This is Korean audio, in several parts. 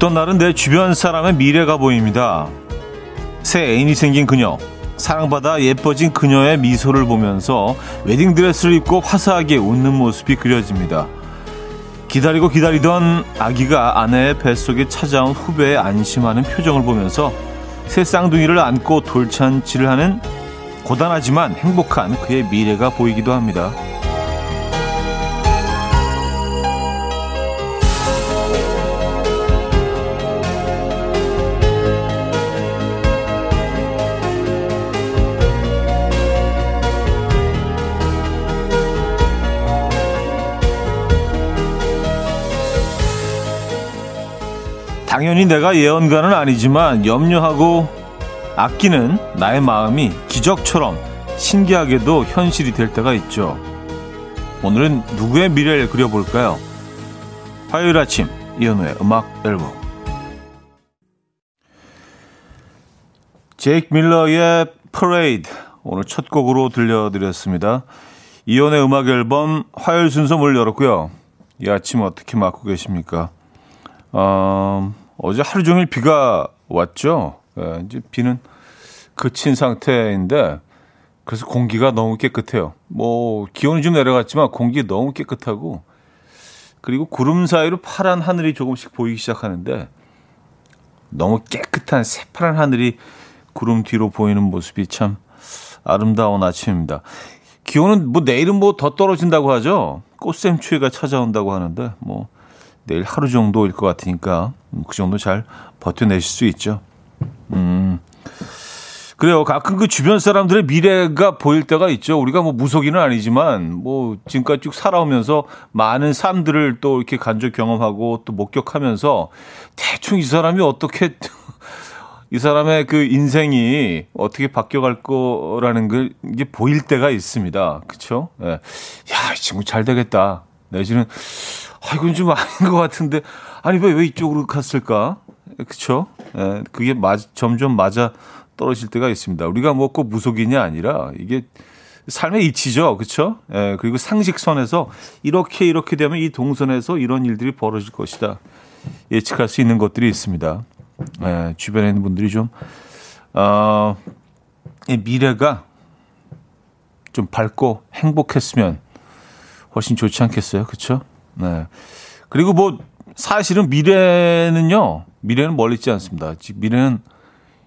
어떤 날은 내 주변 사람의 미래가 보입니다. 새 애인이 생긴 그녀, 사랑받아 예뻐진 그녀의 미소를 보면서 웨딩드레스를 입고 화사하게 웃는 모습이 그려집니다. 기다리고 기다리던 아기가 아내의 뱃속에 찾아온 후배의 안심하는 표정을 보면서 새 쌍둥이를 안고 돌잔치를 하는 고단하지만 행복한 그의 미래가 보이기도 합니다. 당연히 내가 예언가는 아니지만 염려하고 아끼는 나의 마음이 기적처럼 신기하게도 현실이 될 때가 있죠. 오늘은 누구의 미래를 그려볼까요? 화요일 아침 이현우의 음악 앨범 제이크 밀러의 Parade 오늘 첫 곡으로 들려드렸습니다. 이연의 음악 앨범 화요일 순서 문을 열었고요. 이 아침 어떻게 맞고 계십니까? 어, 어제 하루 종일 비가 왔죠. 예, 이제 비는 그친 상태인데 그래서 공기가 너무 깨끗해요. 뭐 기온이 좀 내려갔지만 공기 너무 깨끗하고 그리고 구름 사이로 파란 하늘이 조금씩 보이기 시작하는데 너무 깨끗한 새파란 하늘이 구름 뒤로 보이는 모습이 참 아름다운 아침입니다. 기온은 뭐 내일은 뭐 더 떨어진다고 하죠. 꽃샘추위가 찾아온다고 하는데 뭐 내일 하루 정도일 것 같으니까 그 정도 잘 버텨내실 수 있죠. 음. 그래요. 가끔 그 주변 사람들의 미래가 보일 때가 있죠. 우리가 뭐 무속인은 아니지만 뭐 지금까지 쭉 살아오면서 많은 삶들을 또 이렇게 간접 경험하고 또 목격하면서 대충 이 사람이 어떻게 이 사람의 그 인생이 어떻게 바뀌어갈 거라는 게 이게 보일 때가 있습니다. 그렇죠? 예. 야, 이 친구 잘 되겠다. 내지는 아, 이건 좀 아닌 것 같은데, 아니, 왜, 왜 이쪽으로 갔을까? 그쵸? 예, 그게 맞, 점점 맞아 떨어질 때가 있습니다. 우리가 뭐 꼭 무속인이 아니라, 이게 삶의 이치죠. 그쵸? 예, 그리고 상식선에서 이렇게 이렇게 되면 이 동선에서 이런 일들이 벌어질 것이다. 예측할 수 있는 것들이 있습니다. 예, 주변에 있는 분들이 좀, 어, 이 미래가 좀 밝고 행복했으면 훨씬 좋지 않겠어요? 그쵸? 네. 그리고 뭐 사실은 미래는요. 미래는 멀리 있지 않습니다. 미래는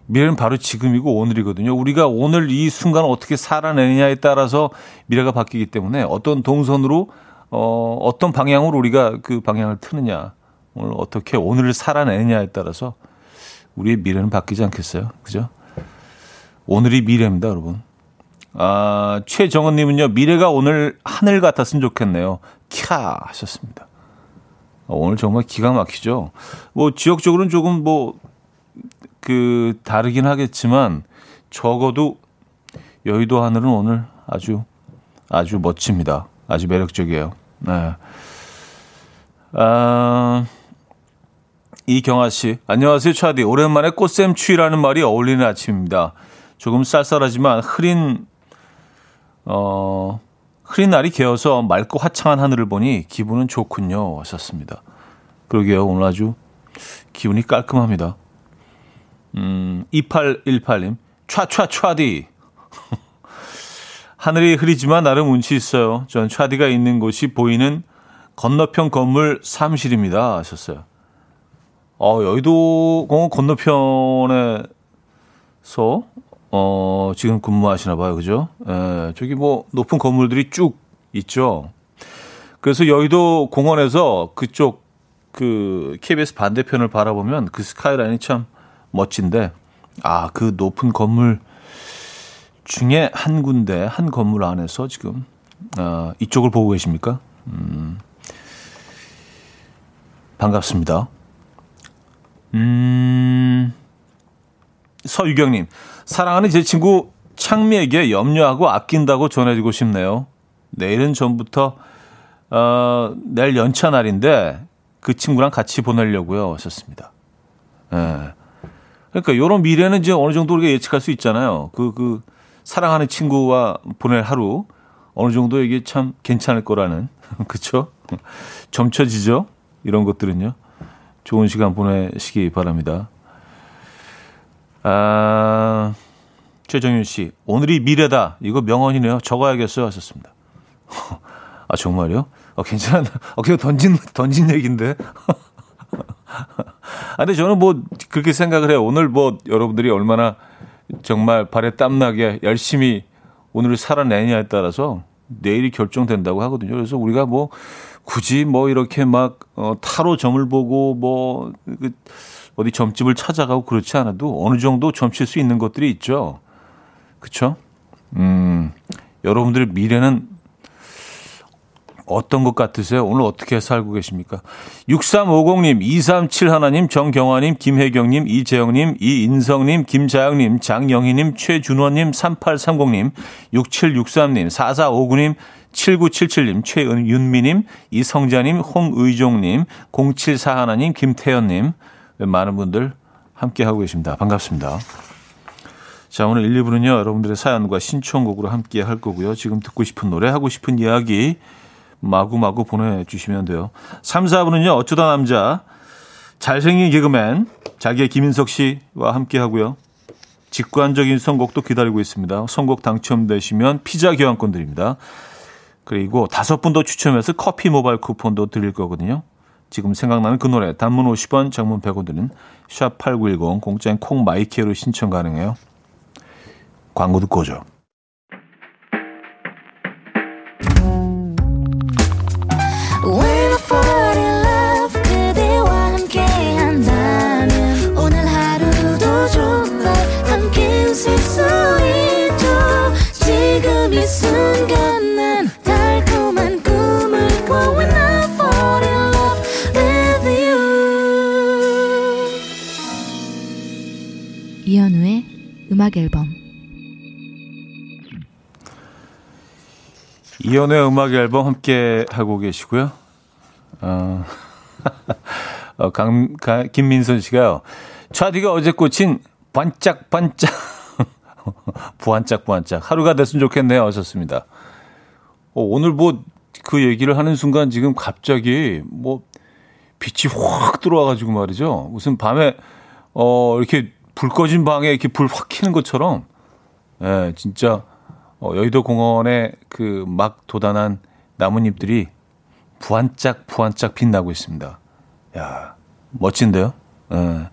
미래는 바로 지금이고 오늘이거든요. 우리가 오늘 이 순간을 어떻게 살아내느냐에 따라서 미래가 바뀌기 때문에 어떤 동선으로 어, 어떤 방향으로 우리가 그 방향을 트느냐, 오늘 어떻게 오늘을 살아내느냐에 따라서 우리의 미래는 바뀌지 않겠어요. 그죠? 오늘이 미래입니다, 여러분. 아, 최정은님은요, 미래가 오늘 하늘 같았으면 좋겠네요. 캬 하셨습니다. 어, 오늘 정말 기가 막히죠. 뭐 지역적으로는 조금 뭐 그 다르긴 하겠지만 적어도 여의도 하늘은 오늘 아주 아주 멋집니다. 아주 매력적이에요. 네. 아, 이경아 씨, 안녕하세요, 차디. 오랜만에 꽃샘 추위라는 말이 어울리는 아침입니다. 조금 쌀쌀하지만 흐린 어 흐린 날이 개어서 맑고 화창한 하늘을 보니 기분은 좋군요. 하셨습니다. 그러게요. 오늘 아주 기분이 깔끔합니다. 음, 2818님. 촤촤촤디. 하늘이 흐리지만 나름 운치 있어요. 전 촤디가 있는 곳이 보이는 건너편 건물 사무실입니다. 하셨어요. 어, 여의도 공원 건너편에서 어, 지금 근무하시나 봐요. 그죠? 예, 저기 뭐 높은 건물들이 쭉 있죠. 그래서 여의도 공원에서 그쪽 그 KBS 반대편을 바라보면 그 스카이라인이 참 멋진데 아, 그 높은 건물 중에 한 군데, 한 건물 안에서 지금 아, 이쪽을 보고 계십니까? 음, 반갑습니다. 음, 서유경님, 사랑하는 제 친구 창미에게 염려하고 아낀다고 전해주고 싶네요. 내일은 전부터 어, 내일 연차 날인데 그 친구랑 같이 보내려고요. 하셨습니다. 예. 그러니까 이런 미래는 이제 어느 정도 우리가 예측할 수 있잖아요. 그, 그, 사랑하는 친구와 보낼 하루 어느 정도 이게 참 괜찮을 거라는, 그쵸? 점쳐지죠? 이런 것들은요. 좋은 시간 보내시기 바랍니다. 아, 최정윤 씨, 오늘이 미래다. 이거 명언이네요. 적어야겠어요. 하셨습니다. 아, 정말요? 어, 괜찮아. 어, 그냥 던진, 던진 얘기인데. 아, 근데 저는 뭐, 그렇게 생각을 해요. 오늘 뭐, 여러분들이 얼마나 정말 발에 땀나게 열심히 오늘을 살아내냐에 따라서 내일이 결정된다고 하거든요. 그래서 우리가 뭐, 굳이 뭐, 이렇게 막, 어, 타로 점을 보고 뭐, 그, 어디 점집을 찾아가고 그렇지 않아도 어느 정도 점칠 수 있는 것들이 있죠. 그쵸? 음, 여러분들의 미래는 어떤 것 같으세요? 오늘 어떻게 살고 계십니까? 6350님, 237 하나님, 정경화님, 김혜경님, 이재영님, 이인성님, 김자영님, 장영희님, 최준원님, 3830님, 6763님, 4459님, 7977님, 최윤미님, 이성자님, 홍의종님, 074 하나님, 김태현님, 많은 분들 함께 하고 계십니다. 반갑습니다. 자, 오늘 1, 2부는요, 여러분들의 사연과 신청곡으로 함께 할 거고요. 지금 듣고 싶은 노래, 하고 싶은 이야기 마구마구 보내주시면 돼요. 3, 4부는요, 어쩌다 남자, 잘생긴 개그맨, 자기의 김인석 씨와 함께 하고요. 직관적인 선곡도 기다리고 있습니다. 선곡 당첨되시면 피자 교환권 드립니다. 그리고 다섯 분 더 추첨해서 커피 모바일 쿠폰도 드릴 거거든요. 지금 생각나는 그 노래 단문 50원, 장문 100원 드는 샵8910 공짜인 콩마이키로 신청 가능해요. 광고 듣고 오죠. 음악 앨범 이연의 음악 앨범 함께 하고 계시고요. 어, 어 강, 강, 김민선 씨가요. 차디가 어제 꽂힌 반짝반짝 부한짝부한짝 하루가 됐으면 좋겠네요. 하셨습니다. 어, 오늘 뭐 그 얘기를 하는 순간 지금 갑자기 뭐 빛이 확 들어와가지고 말이죠. 무슨 밤에 어 이렇게 불 꺼진 방에 이렇게 불 확 켜는 것처럼 예, 진짜 어, 여의도 공원에 그막 돋아난 나뭇잎들이 부한짝 부한짝 빛나고 있습니다. 야 멋진데요? 예.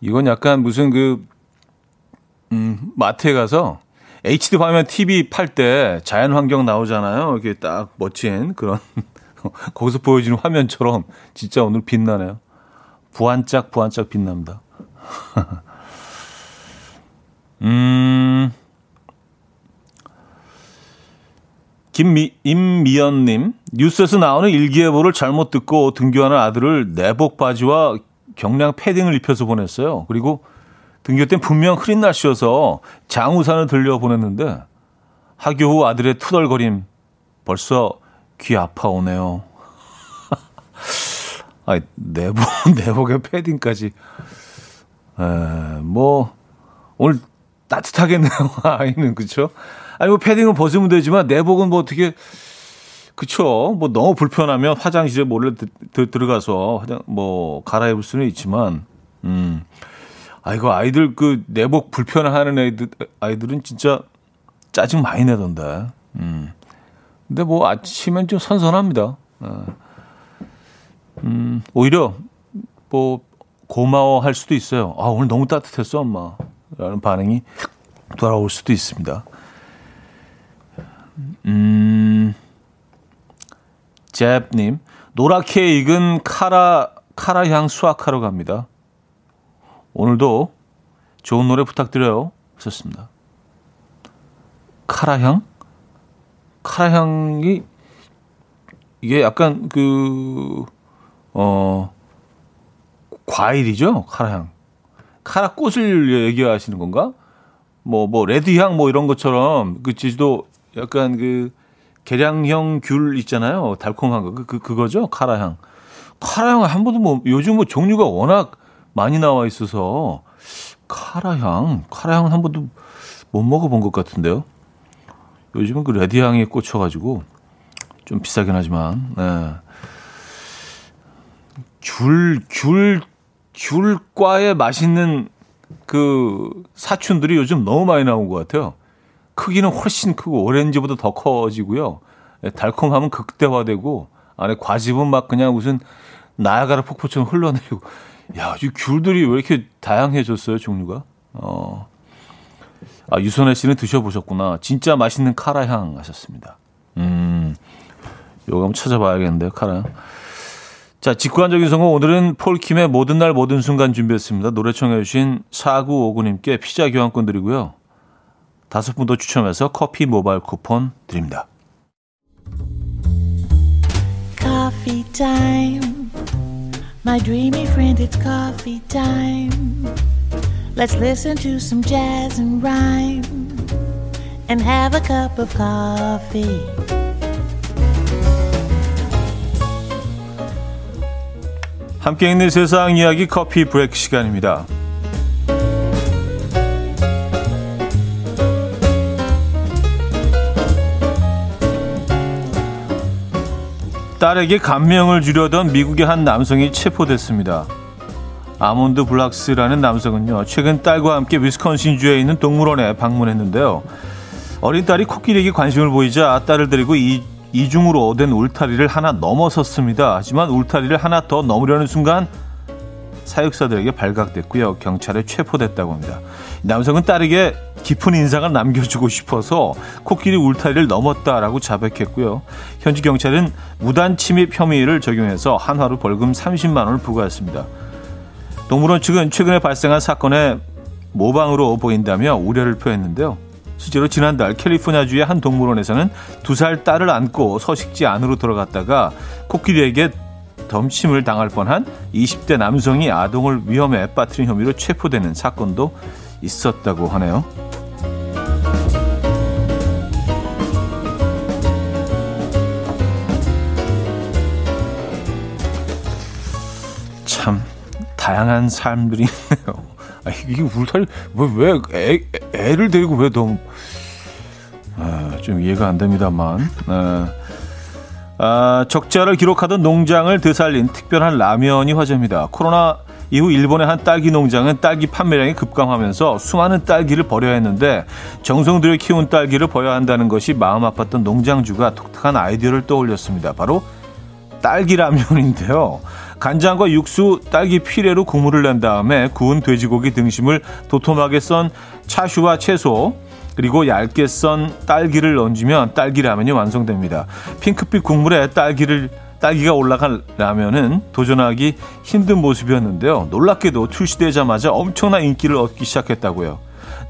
이건 약간 무슨 그 음, 마트에 가서 HD 화면 TV 팔 때 자연 환경 나오잖아요. 이게 딱 멋진 그런 거기서 보여주는 화면처럼 진짜 오늘 빛나네요. 부한짝 부한짝 빛납니다. 음. 김미, 임미연님, 뉴스에서 나오는 일기예보를 잘못 듣고 등교하는 아들을 내복 바지와 경량 패딩을 입혀서 보냈어요. 그리고 등교 땐 분명 흐린 날씨여서 장우산을 들려 보냈는데 하교 후 아들의 투덜거림 벌써 귀 아파오네요. 아, 내복, 내복에 패딩까지. 에, 뭐, 오늘 따뜻하겠네요, 아이는, 그쵸? 아니, 뭐, 패딩은 벗으면 되지만, 내복은 뭐 어떻게, 그쵸? 뭐, 너무 불편하면 화장실에 몰래 드, 드, 들어가서 화장, 뭐, 갈아입을 수는 있지만, 음. 아, 이거 아이들 그 내복 불편해하는 애들, 아이들은 진짜 짜증 많이 내던데. 음. 근데 뭐 아침엔 좀 선선합니다. 어. 음, 오히려 뭐 고마워할 수도 있어요. 아, 오늘 너무 따뜻했어, 엄마. 라는 반응이 돌아올 수도 있습니다. 음, 잽님, 노랗게 익은 카라, 카라향 수확하러 갑니다. 오늘도 좋은 노래 부탁드려요. 하셨습니다. 카라향? 카라향이, 이게 약간 그, 어, 과일이죠? 카라향. 카라 꽃을 얘기하시는 건가? 뭐, 뭐, 레드향 뭐 이런 것처럼 그 제주도 약간 그 계량형 귤 있잖아요. 달콤한 거. 그, 그, 그거죠? 카라향. 카라향 한 번도 뭐, 요즘 뭐 종류가 워낙 많이 나와 있어서 카라향, 카라향은 한 번도 못 먹어본 것 같은데요. 요즘은 그 레드향에 꽂혀가지고 좀 비싸긴 하지만, 네. 귤, 귤, 귤과의 맛있는 그 사춘들이 요즘 너무 많이 나온 것 같아요. 크기는 훨씬 크고 오렌지보다 더 커지고요. 예, 달콤함은 극대화되고 안에 과즙은 막 그냥 무슨 나야가라 폭포처럼 흘러내리고. 야, 이 귤들이 왜 이렇게 다양해졌어요, 종류가? 어. 아, 유선혜 씨는 드셔보셨구나. 진짜 맛있는 카라향 하셨습니다. 음, 요거 한번 찾아봐야겠는데요, 카라향. 자, 직관적인 선거 오늘은 폴킴의 모든 날 모든 순간 준비했습니다. 노래 청해주신 4959님께 피자 교환권 드리고요. 다섯 분 더 추첨해서 커피 모바일 쿠폰 드립니다. Coffee time. My dreamy friend, it's coffee time. Let's listen to some jazz and rhyme and have a cup of coffee. 함께 있는 세상 이야기 커피 브레이크 시간입니다. 딸에게 감명을 주려던 미국의 한 남성이 체포됐습니다. 아몬드 블락스라는 남성은요, 최근 딸과 함께 위스콘신주에 있는 동물원에 방문했는데요. 어린 딸이 코끼리에게 관심을 보이자 딸을 데리고 이, 이중으로 얻은 울타리를 하나 넘어섰습니다. 하지만 울타리를 하나 더 넘으려는 순간 사육사들에게 발각됐고요. 경찰에 체포됐다고 합니다. 남성은 딸에게 깊은 인상을 남겨주고 싶어서 코끼리 울타리를 넘었다라고 자백했고요. 현지 경찰은 무단 침입 혐의를 적용해서 한화로 벌금 30만 원을 부과했습니다. 동물원 측은 최근에 발생한 사건에 모방으로 보인다며 우려를 표했는데요. 실제로 지난달 캘리포니아주의 한 동물원에서는 두 살 딸을 안고 서식지 안으로 들어갔다가 코끼리에게 덤침을 당할 뻔한 20대 남성이 아동을 위험에 빠뜨린 혐의로 체포되는 사건도 있었다고 하네요. 참 다양한 삶들이 있네요. 아, 이게 울타리 왜, 왜 애, 애를 데리고 왜 너무 아, 좀 이해가 안 됩니다만 아, 아, 적자를 기록하던 농장을 되살린 특별한 라면이 화제입니다. 코로나 이후 일본의 한 딸기 농장은 딸기 판매량이 급감하면서 수많은 딸기를 버려야 했는데 정성 들여 키운 딸기를 버려야 한다는 것이 마음 아팠던 농장주가 독특한 아이디어를 떠올렸습니다. 바로 딸기 라면인데요. 간장과 육수, 딸기 피레로 국물을 낸 다음에 구운 돼지고기 등심을 도톰하게 썬 차슈와 채소, 그리고 얇게 썬 딸기를 얹으면 딸기 라면이 완성됩니다. 핑크빛 국물에 딸기를 딸기가 올라간 라면은 도전하기 힘든 모습이었는데요. 놀랍게도 출시되자마자 엄청난 인기를 얻기 시작했다고요.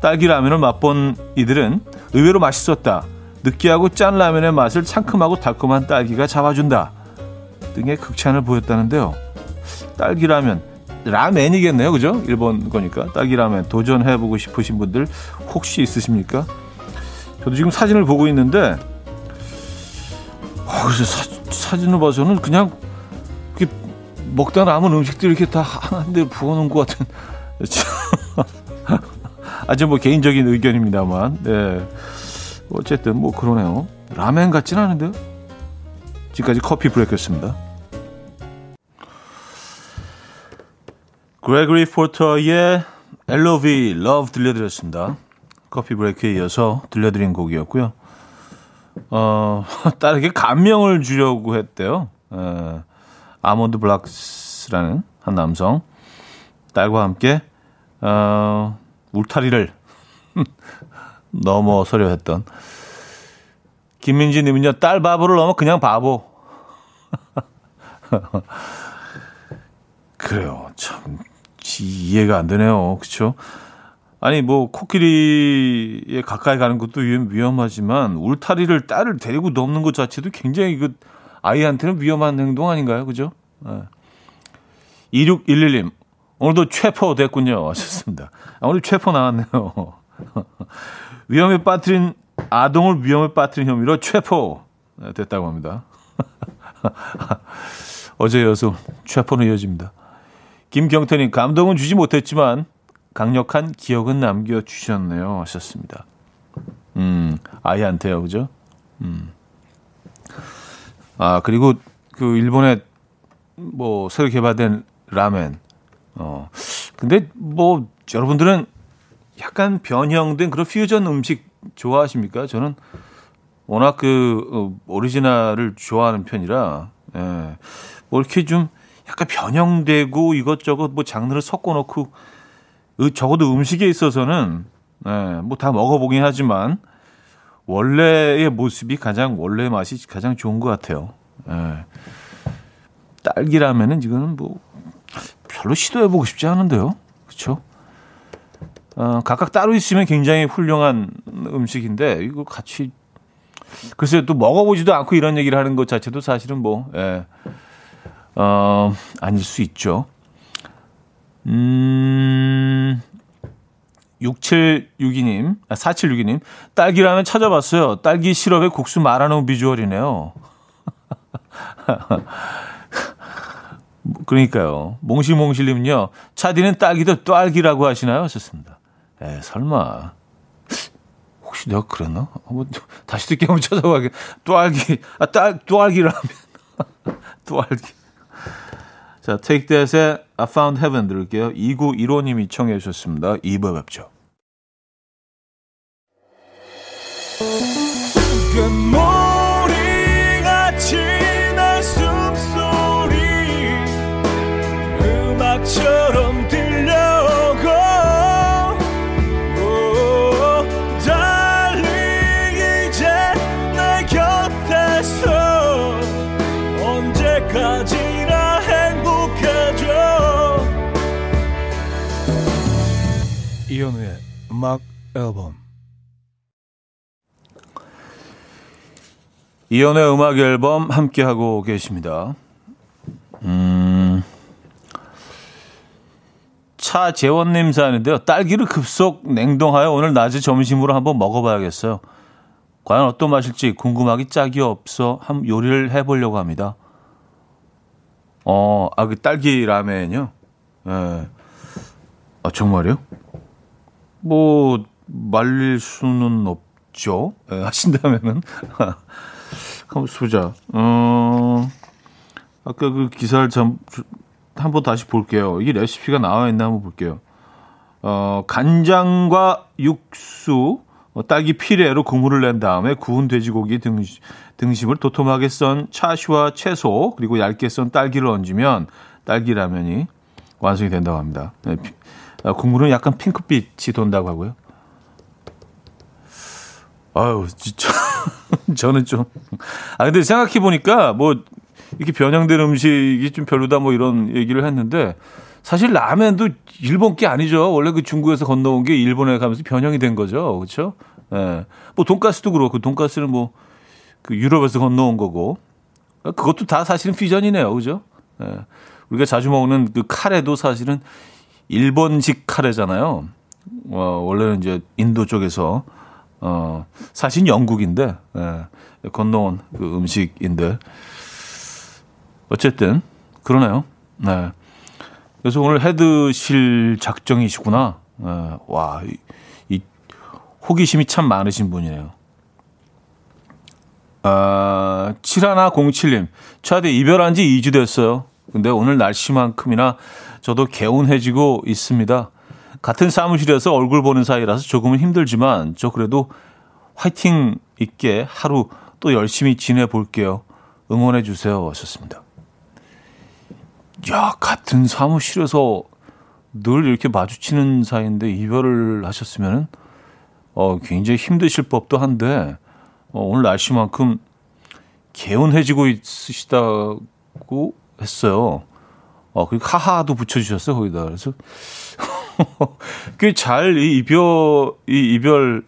딸기 라면을 맛본 이들은 의외로 맛있었다. 느끼하고 짠 라면의 맛을 상큼하고 달콤한 딸기가 잡아준다. 등의 극찬을 보였다는데요. 딸기 라면, 라멘이겠네요. 그죠? 일본 거니까. 딸기 라면 도전해보고 싶으신 분들 혹시 있으십니까? 저도 지금 사진을 보고 있는데, 어, 그래서 사, 사진을 봐서는 그냥 먹다 남은 음식들 이렇게 다 한데 부어놓은 것 같은. 아주 뭐 개인적인 의견입니다만, 네. 어쨌든 뭐 그러네요. 라멘 같진 않은데요. 지금까지 커피 브레이크였습니다. 그레고리 포터의 LOV, Love 들려드렸습니다. 커피 브레이크에 이어서 들려드린 곡이었고요. 어, 딸에게 감명을 주려고 했대요. 에, 아몬드 블락스라는 한 남성. 딸과 함께, 어, 울타리를 넘어서려 했던. 김민지 님은요, 딸 바보를 넘어 그냥 바보. 그래요. 참, 이해가 안 되네요. 그쵸? 아니 뭐 코끼리에 가까이 가는 것도 위험하지만 울타리를 딸을 데리고 넘는 것 자체도 굉장히 그 아이한테는 위험한 행동 아닌가요? 그죠? 네. 2611님 오늘도 최포 됐군요. 하셨습니다. 아, 오늘 최포 나왔네요. 위험에 빠뜨린 아동을 위험에 빠뜨린 혐의로 최포 됐다고 합니다. 어제 이어서 최포는 이어집니다. 김경태님 감동은 주지 못했지만 강력한 기억은 남겨 주셨네요. 하셨습니다. 음, 아이한테요. 그죠? 음. 아, 그리고 그 일본의 뭐 새로 개발된 라멘. 어. 근데 뭐 여러분들은 약간 변형된 그런 퓨전 음식 좋아하십니까? 저는 워낙 그 어, 오리지널을 좋아하는 편이라 예. 뭐 이렇게 좀 약간 변형되고 이것저것 뭐 장르를 섞어 놓고 적어도 음식에 있어서는 예, 뭐다 먹어보긴 하지만 원래의 모습이 가장 원래의 맛이 가장 좋은 것 같아요. 예. 딸기라면은 이거는 뭐 별로 시도해보고 싶지 않은데요. 그렇죠? 어, 각각 따로 있으면 굉장히 훌륭한 음식인데 이거 같이 글쎄요 또 먹어보지도 않고 이런 얘기를 하는 것 자체도 사실은 뭐 예, 어, 아닐 수 있죠. 음, 6762님, 아, 4762님, 딸기라면 찾아봤어요. 딸기 시럽에 국수 말아놓은 비주얼이네요. 그러니까요. 몽실몽실님은요, 차디는 딸기도 딸기라고 하시나요? 하셨습니다. 에, 설마. 혹시 내가 그랬나? 한번 다시 듣기 한번 찾아봐야겠. 딸기, 아, 딸, 딸기라면. 딸기. 자, Take That의 I Found Heaven 들을게요. 2915님이 청해 주셨습니다. 2부 뵙죠. 이현우의 음악 앨범 이현우의 음악 앨범 함께 하고 계십니다. 음, 차재원님 사연인데요. 딸기를 급속 냉동하여 오늘 낮에 점심으로 한번 먹어봐야겠어요. 과연 어떤 맛일지 궁금하기 짝이 없어 한 요리를 해보려고 합니다. 어, 아, 그 딸기 라멘요? 예. 네. 아, 정말요? 뭐 말릴 수는 없죠. 네, 하신다면은 한번 보자. 어 아까 그 기사를 좀 한번 다시 볼게요. 이게 레시피가 나와 있나 한번 볼게요. 어 간장과 육수, 어, 딸기 피레로 국물을 낸 다음에 구운 돼지고기 등, 등심을 도톰하게 썬 차슈와 채소 그리고 얇게 썬 딸기를 얹으면 딸기 라면이 완성이 된다고 합니다. 네, 아, 국물은 약간 핑크빛이 돈다고 하고요. 아유, 진짜. 저는 좀. 아, 근데 생각해보니까 뭐, 이렇게 변형된 음식이 좀 별로다 뭐 이런 얘기를 했는데, 사실 라면도 일본 게 아니죠. 원래 그 중국에서 건너온 게 일본에 가면서 변형이 된 거죠. 그렇죠? 예. 뭐 돈가스도 그렇고 돈가스는 뭐 그 유럽에서 건너온 거고. 그것도 다 사실은 퓨전이네요. 그죠? 예. 우리가 자주 먹는 그 카레도 사실은 일본식 카레잖아요. 어, 원래는 이제 인도 쪽에서 어, 사실 영국인데 예, 건너온 그 음식인데 어쨌든 그러네요. 네. 그래서 오늘 헤드실 작정이시구나. 예, 와, 이, 이 호기심이 참 많으신 분이네요. 아, 7107님, 차대 이별한 지 2주 됐어요. 근데 오늘 날씨만큼이나 저도 개운해지고 있습니다. 같은 사무실에서 얼굴 보는 사이라서 조금은 힘들지만 저 그래도 화이팅 있게 하루 또 열심히 지내볼게요. 응원해 주세요. 하셨습니다. 야, 같은 사무실에서 늘 이렇게 마주치는 사이인데 이별을 하셨으면은 어, 굉장히 힘드실 법도 한데 어, 오늘 날씨만큼 개운해지고 있으시다고 했어요. 어, 그리고 하하도 붙여주셨어요, 거기다. 그래서, 꽤 잘 이 이별, 이 이별을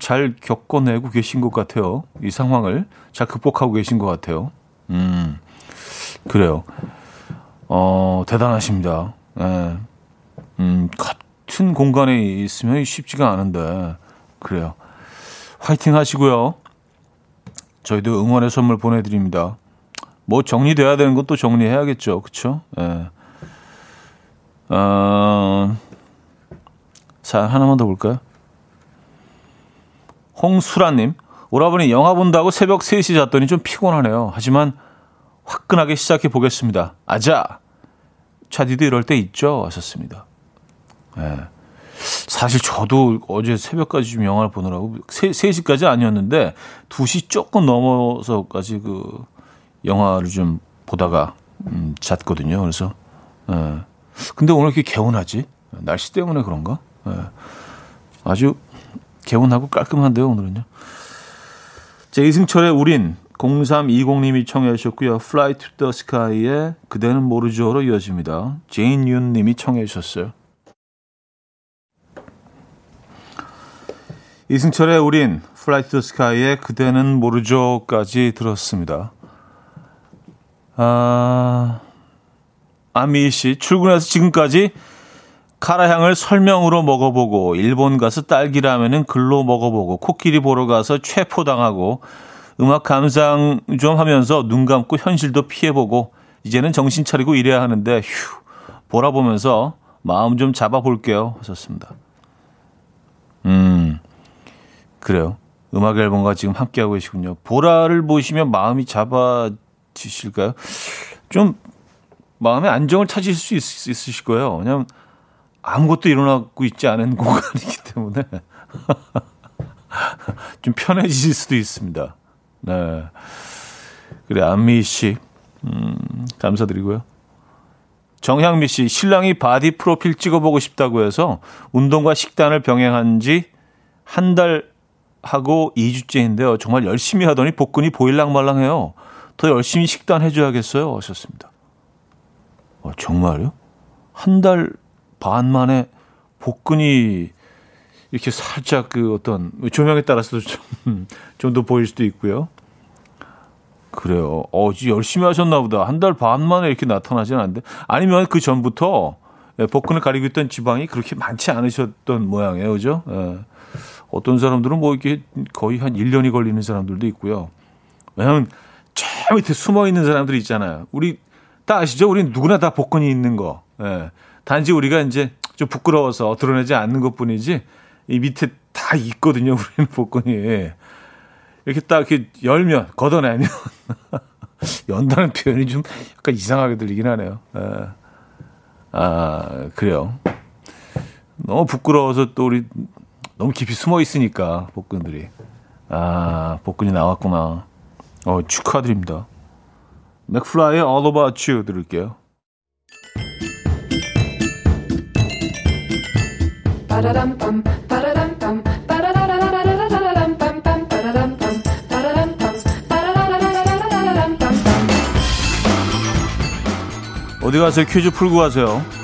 잘 겪어내고 계신 것 같아요. 이 상황을 잘 극복하고 계신 것 같아요. 음, 그래요. 어, 대단하십니다. 예. 음, 같은 공간에 있으면 쉽지가 않은데, 그래요. 화이팅 하시고요. 저희도 응원의 선물 보내드립니다. 뭐 정리돼야 되는 것도 정리해야겠죠. 그렇죠? 예. 어, 자, 하나만 더 볼까요? 홍수라님, 오라버니 영화 본다고 새벽 3시 잤더니 좀 피곤하네요. 하지만 화끈하게 시작해 보겠습니다. 아자! 차디도 이럴 때 있죠? 하셨습니다. 예. 사실 저도 어제 새벽까지 좀 영화를 보느라고 3, 3시까지 아니었는데 2시 조금 넘어서까지 그 영화를 좀 보다가 음, 잤거든요. 그래서 예. 근데 오늘 이렇게 개운하지? 날씨 때문에 그런가? 예. 아주 개운하고 깔끔한데요, 오늘은요. 제 이승철의 우린 0320님이 청해 주셨고요. Fly to the Sky의 그대는 모르죠로 이어집니다. 제인 윤 님이 청해 주셨어요. 이승철의 우린 Fly to the Sky의 그대는 모르죠까지 들었습니다. 아, 아미 씨 출근해서 지금까지 카라향을 설명으로 먹어보고 일본 가서 딸기라면은 글로 먹어보고 코끼리 보러 가서 체포당하고 음악 감상 좀 하면서 눈 감고 현실도 피해보고 이제는 정신 차리고 일해야 하는데 휴 보라 보면서 마음 좀 잡아볼게요 하셨습니다. 음 그래요. 음악 앨범과 지금 함께하고 계시군요. 보라를 보시면 마음이 잡아 지실까요? 좀 마음의 안정을 찾으실 수 있, 있으실 거예요. 왜냐면 아무것도 일어나고 있지 않은 공간이기 때문에 좀 편해지실 수도 있습니다. 네. 그래, 안미 씨. 음, 감사드리고요. 정향미 씨, 신랑이 바디 프로필 찍어보고 싶다고 해서 운동과 식단을 병행한 지 한 달 하고 2주째인데요. 정말 열심히 하더니 복근이 보일랑말랑해요. 더 열심히 식단 해줘야겠어요. 하셨습니다. 어, 정말요? 한 달 반 만에 복근이 이렇게 살짝 그 어떤 조명에 따라서도 좀, 좀 더 보일 수도 있고요. 그래요. 어, 열심히 하셨나 보다. 한 달 반 만에 이렇게 나타나진 않는데. 아니면 그 전부터 예, 복근을 가리고 있던 지방이 그렇게 많지 않으셨던 모양이에요. 그죠? 예. 어떤 사람들은 뭐 이게 거의 한 1년이 걸리는 사람들도 있고요. 왜냐면 저 밑에 숨어 있는 사람들이 있잖아요. 우리 다 아시죠? 우리 누구나 다 복근이 있는 거. 예. 단지 우리가 이제 좀 부끄러워서 드러내지 않는 것 뿐이지 이 밑에 다 있거든요. 우리는 복근이. 이렇게 딱 이렇게 열면, 걷어내면. 연다는 표현이 좀 약간 이상하게 들리긴 하네요. 에. 예. 아, 그래요. 너무 부끄러워서 또 우리 너무 깊이 숨어 있으니까, 복근들이. 아, 복근이 나왔구나. 어, 축하드립니다. 맥플라이의 All About You 들을게요. 어디 가세요? 퀴즈 풀고 가세요.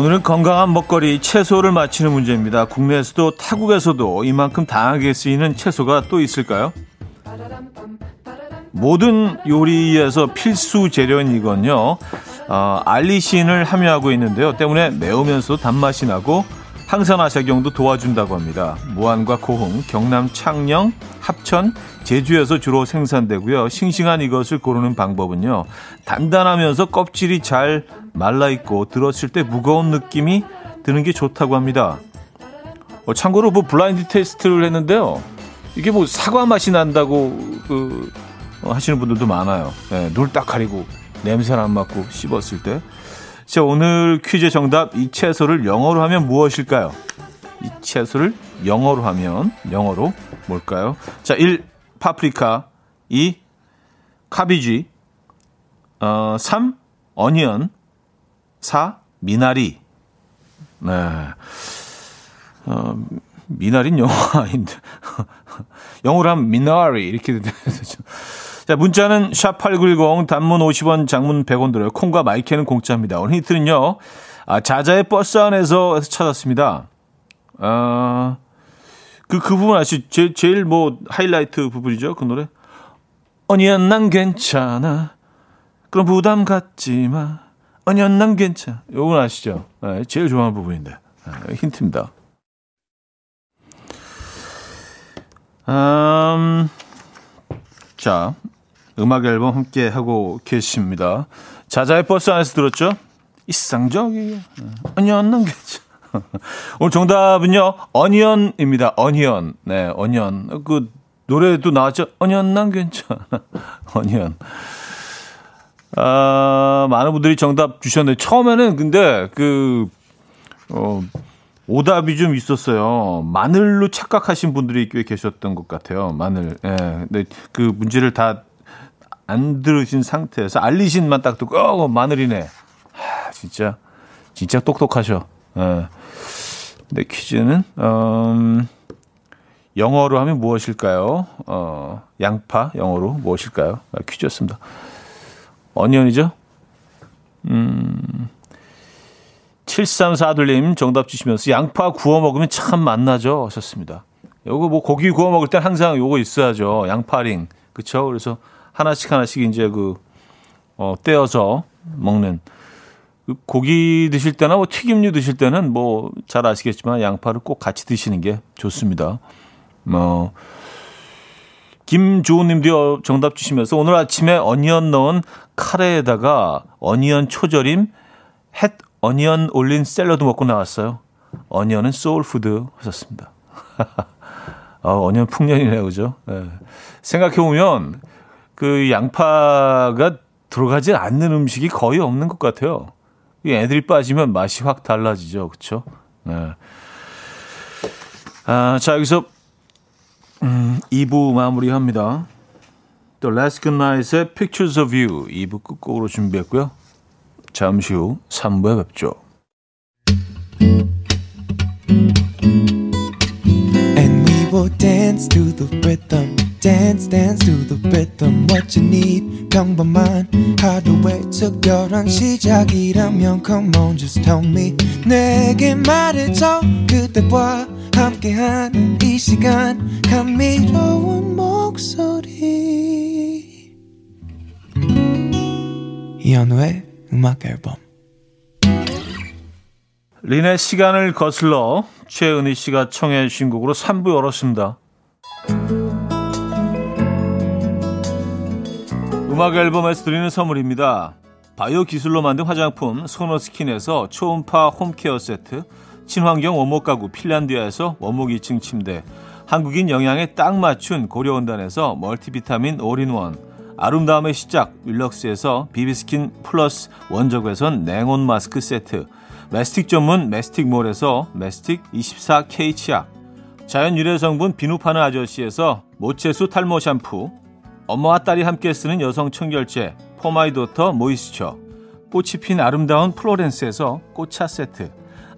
오늘은 건강한 먹거리 채소를 맞히는 문제입니다. 국내에서도 타국에서도 이만큼 다양하게 쓰이는 채소가 또 있을까요? 모든 요리에서 필수 재료인 이건요. 어, 알리신을 함유하고 있는데요. 때문에 매우면서 단맛이 나고 항산화 작용도 도와준다고 합니다. 무안과 고흥, 경남 창녕, 합천, 제주에서 주로 생산되고요. 싱싱한 이것을 고르는 방법은요. 단단하면서 껍질이 잘 말라있고 들었을 때 무거운 느낌이 드는 게 좋다고 합니다. 어, 참고로 뭐 블라인드 테스트를 했는데요. 이게 뭐 사과 맛이 난다고 그 어, 하시는 분들도 많아요. 네, 눈딱 가리고 냄새는 안 맡고 씹었을 때. 자, 오늘 퀴즈 정답 이 채소를 영어로 하면 무엇일까요? 이 채소를 영어로 하면 영어로 뭘까요? 자, 1. 파프리카 2. 카비지 어, 3. 어니언 4. 미나리 네. 어, 영어 아닌데 영어로 하면 미나리 이렇게 되죠. 자, 문자는 샵8910 단문 50원, 장문 100원 들어요. 콩과 마이크는 공짜입니다. 오늘 힌트는요. 아, 자자의 버스 안에서 찾았습니다. 아, 그, 그 부분 아시죠? 제, 제일 뭐 하이라이트 부분이죠. 그 노래. 아니야, 난 괜찮아. 그럼 부담 갖지 마. 아니야, 난 괜찮아. 요건 아시죠? 네, 제일 좋아하는 부분인데. 네, 힌트입니다. 음, 자, 음악 앨범 함께 하고 계십니다. 자자의 버스 안에서 들었죠? 이상적이에요. 아니요, 안 남겠죠. 오늘 정답은요, 어니언입니다. 어니언. 네, 어니언. 그 노래도 나왔죠? 어니언 난 괜찮아. 어니언. 아, 많은 분들이 정답 주셨는데, 처음에는 근데 그, 어, 오답이 좀 있었어요. 마늘로 착각하신 분들이 꽤 계셨던 것 같아요. 마늘. 예. 근데 그 문제를 다 안 들으신 상태에서 알리신만 딱 듣고, 어, 마늘이네. 하, 진짜, 진짜 똑똑하셔. 예. 근데 퀴즈는, 음, 영어로 하면 무엇일까요? 어, 양파, 영어로 무엇일까요? 아, 퀴즈였습니다. 어니언이죠? 음, 7341님 정답 주시면서 양파 구워 먹으면 참 맛나죠? 하셨습니다. 요거 뭐 고기 구워 먹을 땐 항상 요거 있어야죠. 양파링. 그쵸? 그래서 하나씩 하나씩 이제 그, 어, 떼어서 먹는. 그 고기 드실 때나 뭐 튀김류 드실 때는 뭐 잘 아시겠지만 양파를 꼭 같이 드시는 게 좋습니다. 뭐, 김주호 님도 정답 주시면서 오늘 아침에 onion 넣은 카레에다가 onion 초절임 햇 onion 올린 샐러드 먹고 나왔어요. onion은 소울푸드 하셨습니다. 어, onion 풍년이네요, 그죠? 네. 생각해보면 그 양파가 들어가지 않는 음식이 거의 없는 것 같아요. 얘들이 빠지면 맛이 확 달라지죠, 그렇죠? 네. 아, 자 여기서 음, 2부 마무리합니다. 또 Last Good Night의 Pictures of You 2부 끝곡으로 준비했고요. 잠시 후 3부에 뵙죠. Dance to the rhythm. dance dance to the rhythm what you need 평범한 하루의 특별한 시작이라면 come on just tell me 내게 말해줘 그대와 함께한 이 시간 감미로운 목소리 이현우의 음악 앨범 린의 시간을 거슬러 최은희 씨가 청해 주신 곡으로 3부 열었습니다. 음악 앨범에서 드리는 선물입니다. 바이오 기술로 만든 화장품 소노스킨에서 초음파 홈케어 세트, 친환경 원목 가구 핀란디아에서 원목 2층 침대, 한국인 영양에 딱 맞춘 고려원단에서 멀티비타민 올인원, 아름다움의 시작 윌럭스에서 비비스킨 플러스 원적외선 냉온 마스크 세트, 메스틱 전문 메스틱몰에서 메스틱 24K 치약, 자연 유래 성분 비누 파는 아저씨에서 모체수 탈모 샴푸, 엄마와 딸이 함께 쓰는 여성 청결제 포마이도터 모이스처 꽃이 핀 아름다운 플로렌스에서 꽃차 세트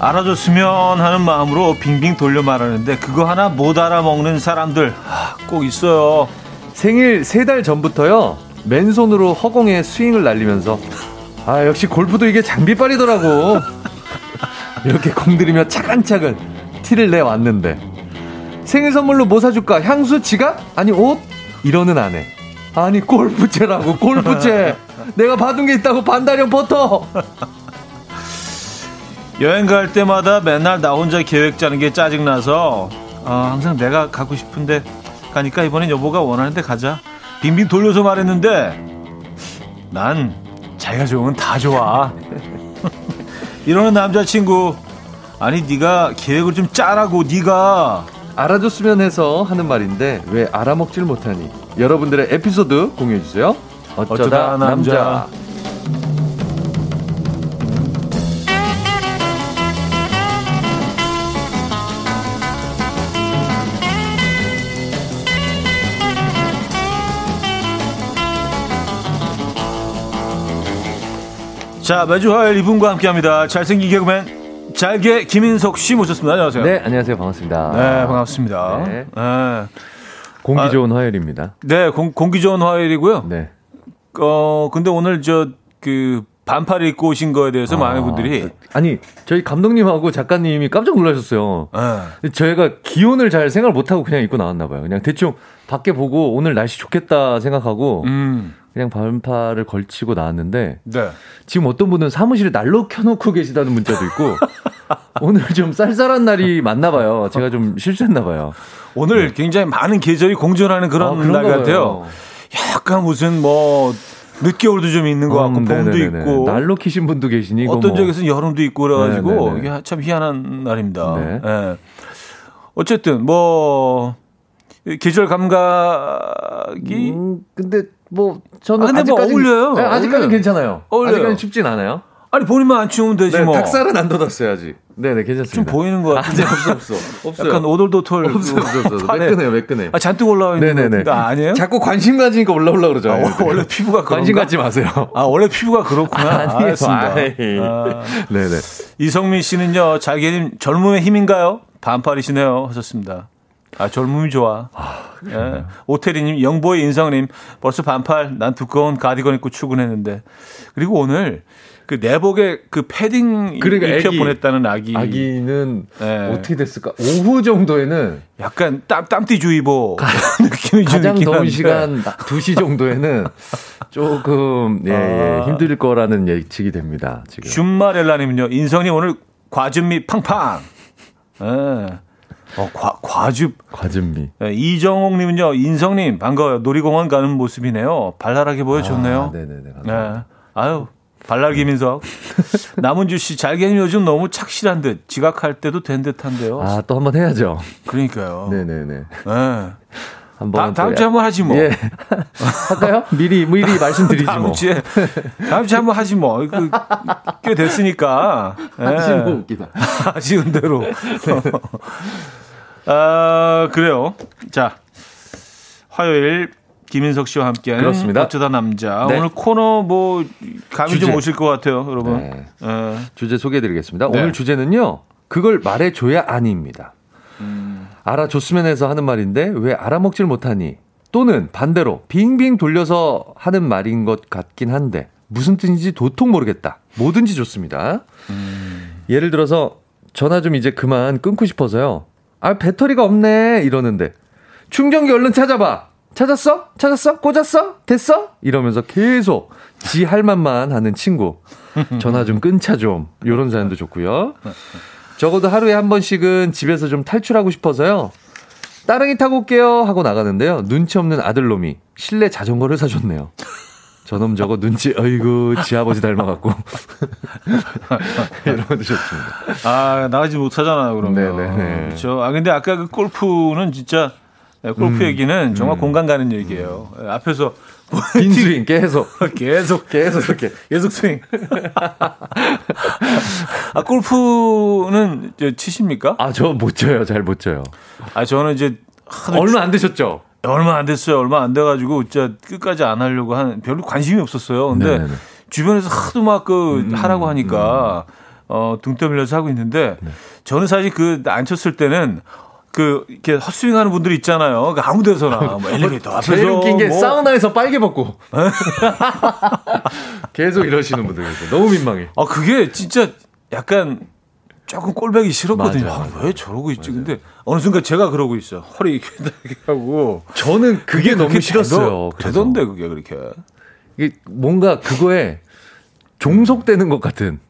알아줬으면 하는 마음으로 빙빙 돌려 말하는데 그거 하나 못 알아먹는 사람들 아, 꼭 있어요. 생일 세 달 전부터요. 맨손으로 허공에 스윙을 날리면서 아 역시 골프도 이게 장비빨이더라고. 이렇게 공들이며 차근차근 티를 내왔는데 생일 선물로 뭐 사줄까? 향수, 지갑? 아니 옷? 이러는 아내. 아니 골프채라고 골프채. 내가 받은 게 있다고 반다령 버터. 여행 갈 때마다 맨날 나 혼자 계획 짜는 게 짜증나서 어, 항상 내가 가고 싶은데 가니까 이번엔 여보가 원하는데 가자. 빙빙 돌려서 말했는데 난 자기가 좋으면 다 좋아. 이러는 남자친구 아니 네가 계획을 좀 짜라고 네가 알아줬으면 해서 하는 말인데 왜 알아먹질 못하니 여러분들의 에피소드 공유해주세요 어쩌다, 어쩌다 남자. 남자. 자, 매주 화요일 이분과 함께 합니다. 잘생긴 개그맨, 잘게 김인석 씨 모셨습니다. 안녕하세요. 네, 안녕하세요. 반갑습니다. 네, 반갑습니다. 네. 네. 공기 아, 좋은 화요일입니다. 네, 공, 공기 좋은 화요일이고요. 네. 어, 근데 오늘 저, 그, 반팔 입고 오신 거에 대해서 많은 분들이. 아니, 저희 감독님하고 작가님이 깜짝 놀라셨어요. 네. 저희가 기온을 잘 생각을 못 하고 그냥 입고 나왔나 봐요. 그냥 대충 밖에 보고 오늘 날씨 좋겠다 생각하고 음, 그냥 반팔을 걸치고 나왔는데 네. 지금 어떤 분은 사무실에 난로 켜놓고 계시다는 문자도 있고 오늘 좀 쌀쌀한 날이 맞나 봐요. 제가 좀 실수했나 봐요. 오늘 굉장히 많은 계절이 공존하는 그런 아, 날 같아요. 약간 무슨 뭐, 늦겨울도 좀 있는 것 같고, 음, 봄도 네네네네. 있고. 난로 키신 분도 계시니 어떤 뭐. 지역에서는 여름도 있고 그래가지고 네네네. 이게 참 희한한 날입니다. 네. 예. 어쨌든 뭐 계절 감각이 음, 근데 뭐 저는 아, 근데 뭐 아직까지 어울려요. 네, 아직까지. 괜찮아요. 어울려요. 아직까지 춥진 않아요. 아니 본인만 안 추우면 되지 네, 뭐. 닭살은 안 돋았어요 아직. 네네 괜찮습니다. 좀 보이는 것 같은데. 아직 없어 없어 없어요. 약간 오돌도돌 없어 없어 없어. 팔에 매끈해요 매끈해. 아, 잔뜩 올라와 있는 것 네네네. 같은데 아니에요? 자꾸 관심 가지니까 올라올라 그러죠. 아, 원래 피부가 그런가? 관심 갖지 마세요. 아 원래 피부가 그렇구나. 아니에요. 아, 네네. 이성민 씨는요 잘게님 젊음의 힘인가요? 반팔이시네요 하셨습니다. 아 젊음이 좋아. 예. 오태리님 영보의 인성님 벌써 반팔 난 두꺼운 가디건 입고 출근했는데 그리고 오늘 그 내복에 그 패딩 그러니까 입혀 애기. 보냈다는 아기, 아기는 네. 어떻게 됐을까? 오후 정도에는 약간 땀 땀띠주의보 느낌이 좀 가장 있긴 더운. 시간 2시 정도에는 조금 예, 예, 아. 힘들 거라는 예측이 됩니다. 지금. 줌마렐라님은요 인성님 오늘 과즙미 팡팡. 예. 어, 과, 과즙 과즙미. 네, 이정옥님은요, 인성님, 반가워요. 놀이공원 가는 모습이네요. 발랄하게 보여 좋네요. 아, 네네네. 감사합니다. 네. 아유, 발랄 김인석. 남은주 씨, 잘게님 요즘 너무 착실한 듯, 지각할 때도 된 듯한데요. 아, 또 한번 해야죠. 그러니까요. 네. 네네 네. 다음, 한번 다음 또 주에 한번 하지 뭐. 예. 할까요? 미리 미리 말씀드리지 다음 뭐. 주에, 다음 주에 한번 하지 뭐. 그, 꽤 됐으니까. 예. 하시는 거 웃기다. 아쉬운 대로. 아, 그래요. 자, 화요일 김인석 씨와 함께하는 그렇습니다. 어쩌다 남자. 네. 오늘 코너 뭐 감이 주제. 좀 오실 것 같아요, 여러분. 네. 예. 주제 소개해드리겠습니다. 네. 오늘 주제는요. 그걸 말해줘야 아니입니다. 음. 알아줬으면 해서 하는 말인데 왜 알아먹질 못하니? 또는 반대로 빙빙 돌려서 하는 말인 것 같긴 한데 무슨 뜻인지 도통 모르겠다. 뭐든지 좋습니다. 음. 예를 들어서 전화 좀 이제 그만 끊고 싶어서요. 아 배터리가 없네 이러는데 충전기 얼른 찾아봐. 찾았어? 찾았어? 꽂았어? 됐어? 이러면서 계속 지할 말만 하는 친구. 전화 좀 끊자 좀. 요런 사연도 좋고요. 적어도 하루에 한 번씩은 집에서 좀 탈출하고 싶어서요. 따릉이 타고 올게요 하고 나가는데요. 눈치 없는 아들놈이 실내 자전거를 사줬네요. 저놈 저거 눈치, 어이구, 지 아버지 닮아갖고. 좋습니다. 아, 나가지 못하잖아요, 그러면. 네네네. 그렇죠. 아, 근데 아까 그 골프는 진짜, 네, 골프 음. 얘기는 정말 공감 가는 얘기예요. 예, 앞에서 빈 스윙 계속. 계속 계속 이렇게. 계속 스윙. 아, 골프는 이제 치십니까? 아, 저 못 쳐요. 잘 못 쳐요. 아, 저는 이제 얼마 안 되셨죠? 얼마 안 됐어요. 얼마 안 돼가지고 진짜 끝까지 안 하려고 한 별로 관심이 없었어요. 근데 네네네. 음, 주변에서 하도 막그 하라고 하니까 어, 등 떠밀려서 하고 있는데 네. 저는 사실 그 안 쳤을 때는 그 이렇게 헛스윙하는 분들 있잖아요. 그 아무 데서나 뭐 엘리베이터 앞에서 제일 웃긴 게 뭐. 사우나에서 빨개 벗고. 계속 이러시는 분들 계세요. 너무 민망해. 아 그게 진짜 약간 조금 꼴배기 싫었거든요. 맞아, 아, 맞아. 왜 저러고 있지? 근데 어느 순간 제가 그러고 있어요. 허리 이렇게 하고 저는 그게 너무 그렇게 싫었어요. 그래서. 되던 데 그게 그렇게. 이게 뭔가 그거에 종속되는 것 같은.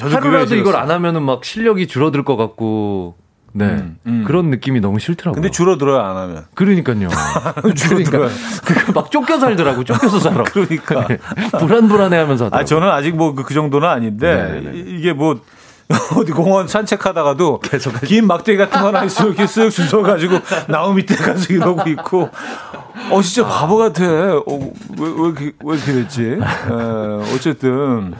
그게 하루라도 이걸. 안 하면은 막 실력이 줄어들 것 같고. 네. 음, 음. 그런 느낌이 너무 싫더라고요. 근데 줄어들어요 안 하면. 그러니까요. 그러니까 그거 막 쫓겨 살더라고. 쫓겨서 살아. 그러니까. 불안불안해 하면서 하더라고요. 아 저는 아직 뭐 그 정도는 아닌데 네네네. 이- 이게 뭐 어디 공원 산책하다가도 계속 긴 막대기 같은 거 하나 있으면 이렇게 쓱 주워가지고 나무 밑에 가서 이러고 있고 어 진짜 바보 같아 어, 왜, 왜, 이렇게, 왜 이렇게 됐지 에, 어쨌든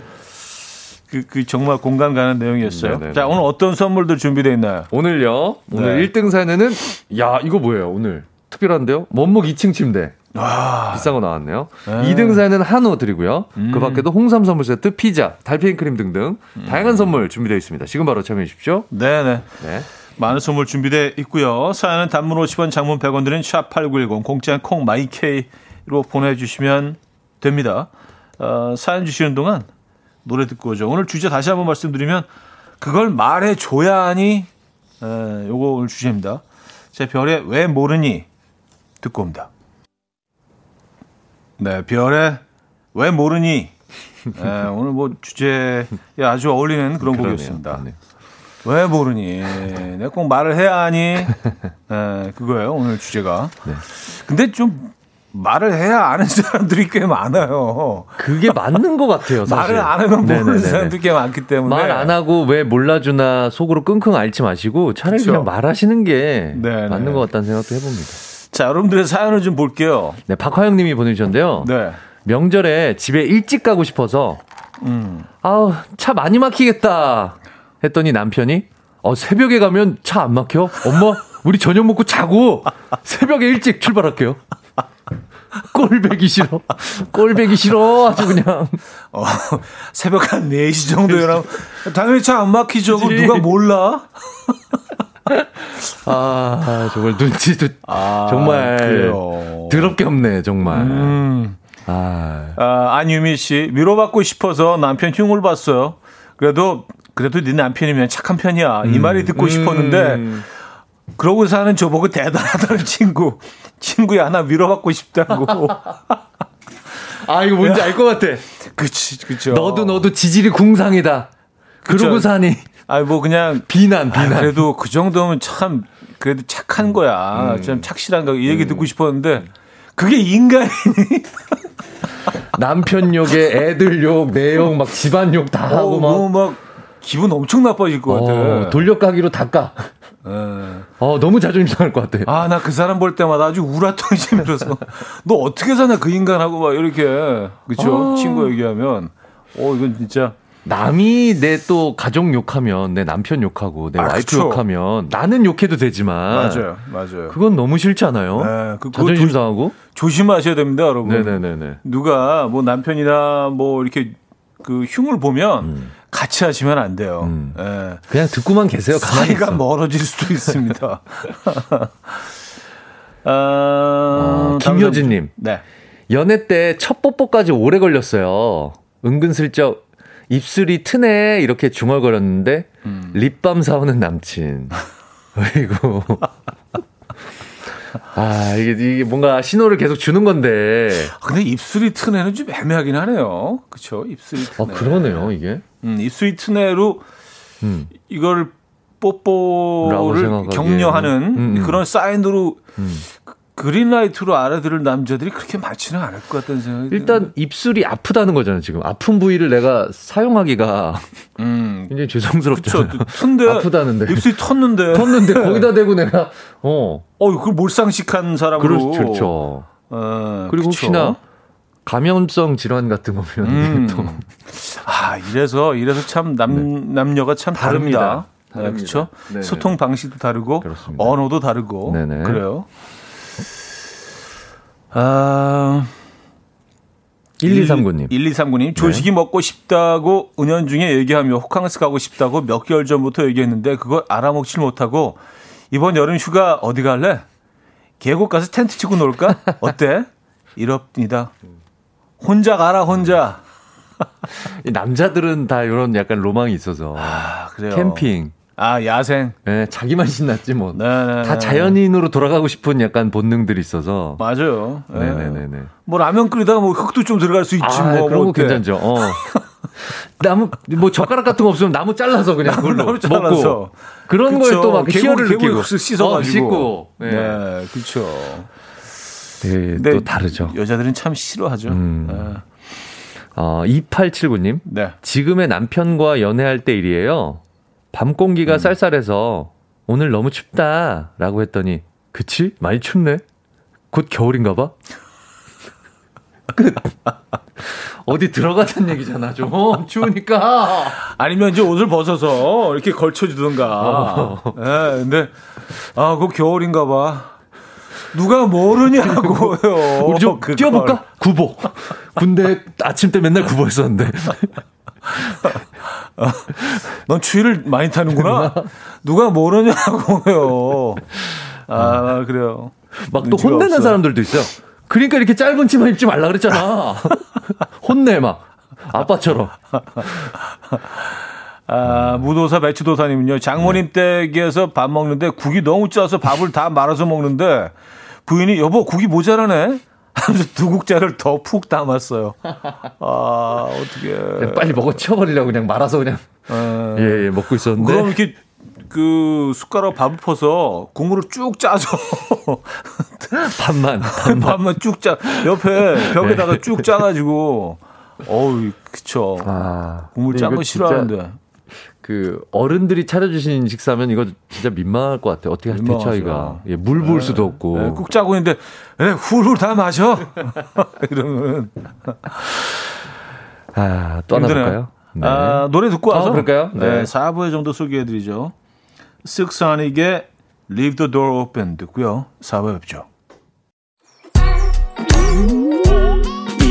그, 그 정말 공감 가는 내용이었어요 네네네. 자 오늘 어떤 선물들 준비되어 있나요 오늘요. 오늘 네. 1등 사연에는 야, 이거 뭐예요? 오늘 특별한데요? 원목 2층 침대. 아. 비싼 거 나왔네요. 네. 2등 사연은 한우 드리고요. 음. 그 밖에도 홍삼 선물 세트, 피자, 달팽이 크림 등등 음. 다양한 선물 준비되어 있습니다. 지금 바로 참여해 주십시오. 네네. 네. 많은 선물 준비되어 있고요. 사연은 단문 50원, 장문 100원 드는 샵8910 공짜인 콩 my K로 보내 주시면 됩니다. 어, 사연 주시는 동안 노래 듣고 오죠. 오늘 주제 다시 한번 말씀드리면 그걸 말해줘야하니 에, 요거 오늘 주제입니다. 제 별에 왜 모르니 듣고 옵니다. 네, 별에 왜 모르니 에, 오늘 뭐 주제에 아주 어울리는 그런 곡이었습니다. 네. 왜 모르니? 내가 꼭 말을 해야 하니? 에, 그거예요, 오늘 주제가. 네. 근데 좀 말을 해야 아는 사람들이 꽤 많아요. 그게 맞는 것 같아요. 사실. 말을 안 하면 모르는 네네네. 사람들이 꽤 많기 때문에 말 안 하고 왜 몰라주나 속으로 끙끙 앓지 마시고 차라리 그쵸? 그냥 말하시는 게 네네. 맞는 것 같다는 생각도 해봅니다. 자, 여러분들의 사연을 좀 볼게요. 네, 박화영님이 보내주셨는데요. 네. 명절에 집에 일찍 가고 싶어서 음. 아우 차 많이 막히겠다 했더니 남편이 어 새벽에 가면 차 안 막혀? 엄마 우리 저녁 먹고 자고 새벽에 일찍 출발할게요. 꼴배기 싫어. 꼴배기 싫어. 아주 그냥. 어, 새벽 한 4시 정도면 당연히 차 안 막히죠. 그지? 누가 몰라? 아, 아, 정말 눈치도 아, 정말 그래요. 더럽게 없네, 정말. 음. 아. 아, 안유미 씨, 위로받고 싶어서 남편 흉을 봤어요. 그래도, 그래도 네 남편이면 착한 편이야. 음. 이 말이 듣고 싶었는데, 음. 그러고 사는 저보고 대단하다는 친구. 친구야, 하나 위로받고 싶다고. 아, 이거 뭔지 알 것 같아. 그치, 그쵸. 너도 너도 지질이 궁상이다. 그러고 사니. 아니, 뭐 그냥. 비난, 비난. 아, 그래도 그 정도면 참, 그래도 착한 거야. 음. 좀 착실한 거. 이 얘기 음. 듣고 싶었는데, 그게 인간이니? 남편 욕에 애들 욕, 내 욕, 막 집안 욕다 어, 하고 막. 뭐 막, 기분 엄청 나빠질 것 같아. 어, 돌려가기로 닦아. 예. 어, 너무 자존심 상할 것 같아. 아, 나 그 사람 볼 때마다 아주 우라통이면서 너 어떻게 사냐 그 인간하고 막 이렇게 그쵸? 아. 친구 얘기하면 어 이건 진짜 남이 내 또 가족 욕하면 내 남편 욕하고 내 아, 와이프 그쵸. 욕하면 나는 욕해도 되지만 맞아요, 맞아요. 그건 너무 싫잖아요. 네, 그, 자존심 상하고 조심하셔야 됩니다, 여러분. 네네네. 누가 뭐 남편이나 뭐 이렇게 그 흉을 보면 음. 같이 하시면 안 돼요. 음. 예. 그냥 듣고만 계세요. 사이가 있어. 멀어질 수도 있습니다. 어, 어, 김효진님. 네. 연애 때 첫 뽀뽀까지 오래 걸렸어요. 은근슬쩍 입술이 트네 이렇게 중얼거렸는데 음. 립밤 사오는 남친. 아이고. 아, 이게, 이게 뭔가 신호를 계속 주는 건데. 근데 입술이 트네는 좀 애매하긴 하네요. 그쵸? 입술이 트네. 아, 그러네요, 이게. 음, 입술이 트네로 음. 이걸 뽀뽀를 격려하는 음, 음. 그런 사인으로 음. 그린라이트로 알아들을 남자들이 그렇게 많지는 않을 것 같다는 생각이 일단 드는데. 입술이 아프다는 거잖아요 지금 아픈 부위를 내가 사용하기가 음. 굉장히 죄송스럽죠 턴데 아프다는데 입술이 텄는데 텄는데 거기다 대고 내가 어 어, 그 몰상식한 사람으로 그렇죠. 어, 그리고 그쵸. 혹시나 감염성 질환 같은 거면 음. 또. 아 이래서 이래서 참남 네. 남녀가 참 다릅니다. 다릅니다. 네, 그렇죠. 소통 방식도 다르고 그렇습니다. 언어도 다르고 네네. 그래요. 아. 1239님. 1239님. 조식이 네. 먹고 싶다고 은연중에 얘기하며 호캉스 가고 싶다고 몇 개월 전부터 얘기했는데 그걸 알아먹질 못하고 이번 여름 휴가 어디 갈래? 계곡 가서 텐트 치고 놀까? 어때? 이럽니다. 혼자 가라, 혼자. 남자들은 다 이런 약간 로망이 있어서. 아, 그래요. 캠핑. 아, 야생. 네, 자기만 신났지 뭐. 네네네. 네, 다 네. 자연인으로 돌아가고 싶은 약간 본능들이 있어서. 맞아요. 네네네. 네, 뭐 라면 끓이다가 뭐 흙도 좀 들어갈 수 있지 아, 뭐. 그런 거 괜찮죠. 어. 나무 뭐 젓가락 같은 거 없으면 나무 잘라서 그냥 그걸로 나무 잘라서. 먹고 그런 거에 또 막 희열을 느끼고 씻어가지고 어. 네, 네 그렇죠. 네, 또 다르죠. 여자들은 참 싫어하죠. 음. 네. 어, 2879님. 네. 지금의 남편과 연애할 때 일이에요. 밤 공기가 음. 쌀쌀해서 오늘 너무 춥다라고 했더니 그치? 많이 춥네. 곧 겨울인가 봐. 끝. 어디 들어가자는 얘기잖아, 좀. 추우니까. 아니면 이제 옷을 벗어서 이렇게 걸쳐주든가. 어. 예, 근데, 아, 곧 겨울인가 봐. 누가 모르냐고요. 우리 좀 그걸. 뛰어볼까? 구보. 군대 아침 때 맨날 구보했었는데. 넌 추위를 많이 타는구나. 누가 모르냐고요. 아, 그래요. 막 또 혼내는 없어. 사람들도 있어요. 그러니까 이렇게 짧은 치마 입지 말라 그랬잖아. 혼내 막 아빠처럼. 아, 무도사 배추도사님은요. 장모님 네. 댁에서 밥 먹는데 국이 너무 짜서 밥을 다 말아서 먹는데 부인이 여보 국이 모자라네. 하면서 두 국자를 더 푹 담았어요. 아, 어떻게. 빨리 먹어 치워버리려고 그냥 말아서 그냥. 에. 예, 예, 먹고 있었는데. 그럼 이렇게 그 숟가락 밥을 퍼서 국물을 쭉 짜서 밥만 밥만, 밥만 쭉 짜. 옆에 벽에다가 네. 쭉 짜가지고 어우 그쵸. 아, 국물 짠 거 싫어하는데. 그 어른들이 차려주신 식사면 이거 진짜 민망할 것 같아요. 어떻게 대처하기가 예, 물 부을 네. 수도 없고 네, 국 짜고 있는데 네, 훌훌 다 마셔 이러면 아 또 하나 볼까요? 네. 아, 노래 듣고 와서 아, 그럴까요? 네. 네 4부에 정도 소개해드리죠. 쓱사닉의 Leave the Door Open 듣고요. 4부에 뵙죠.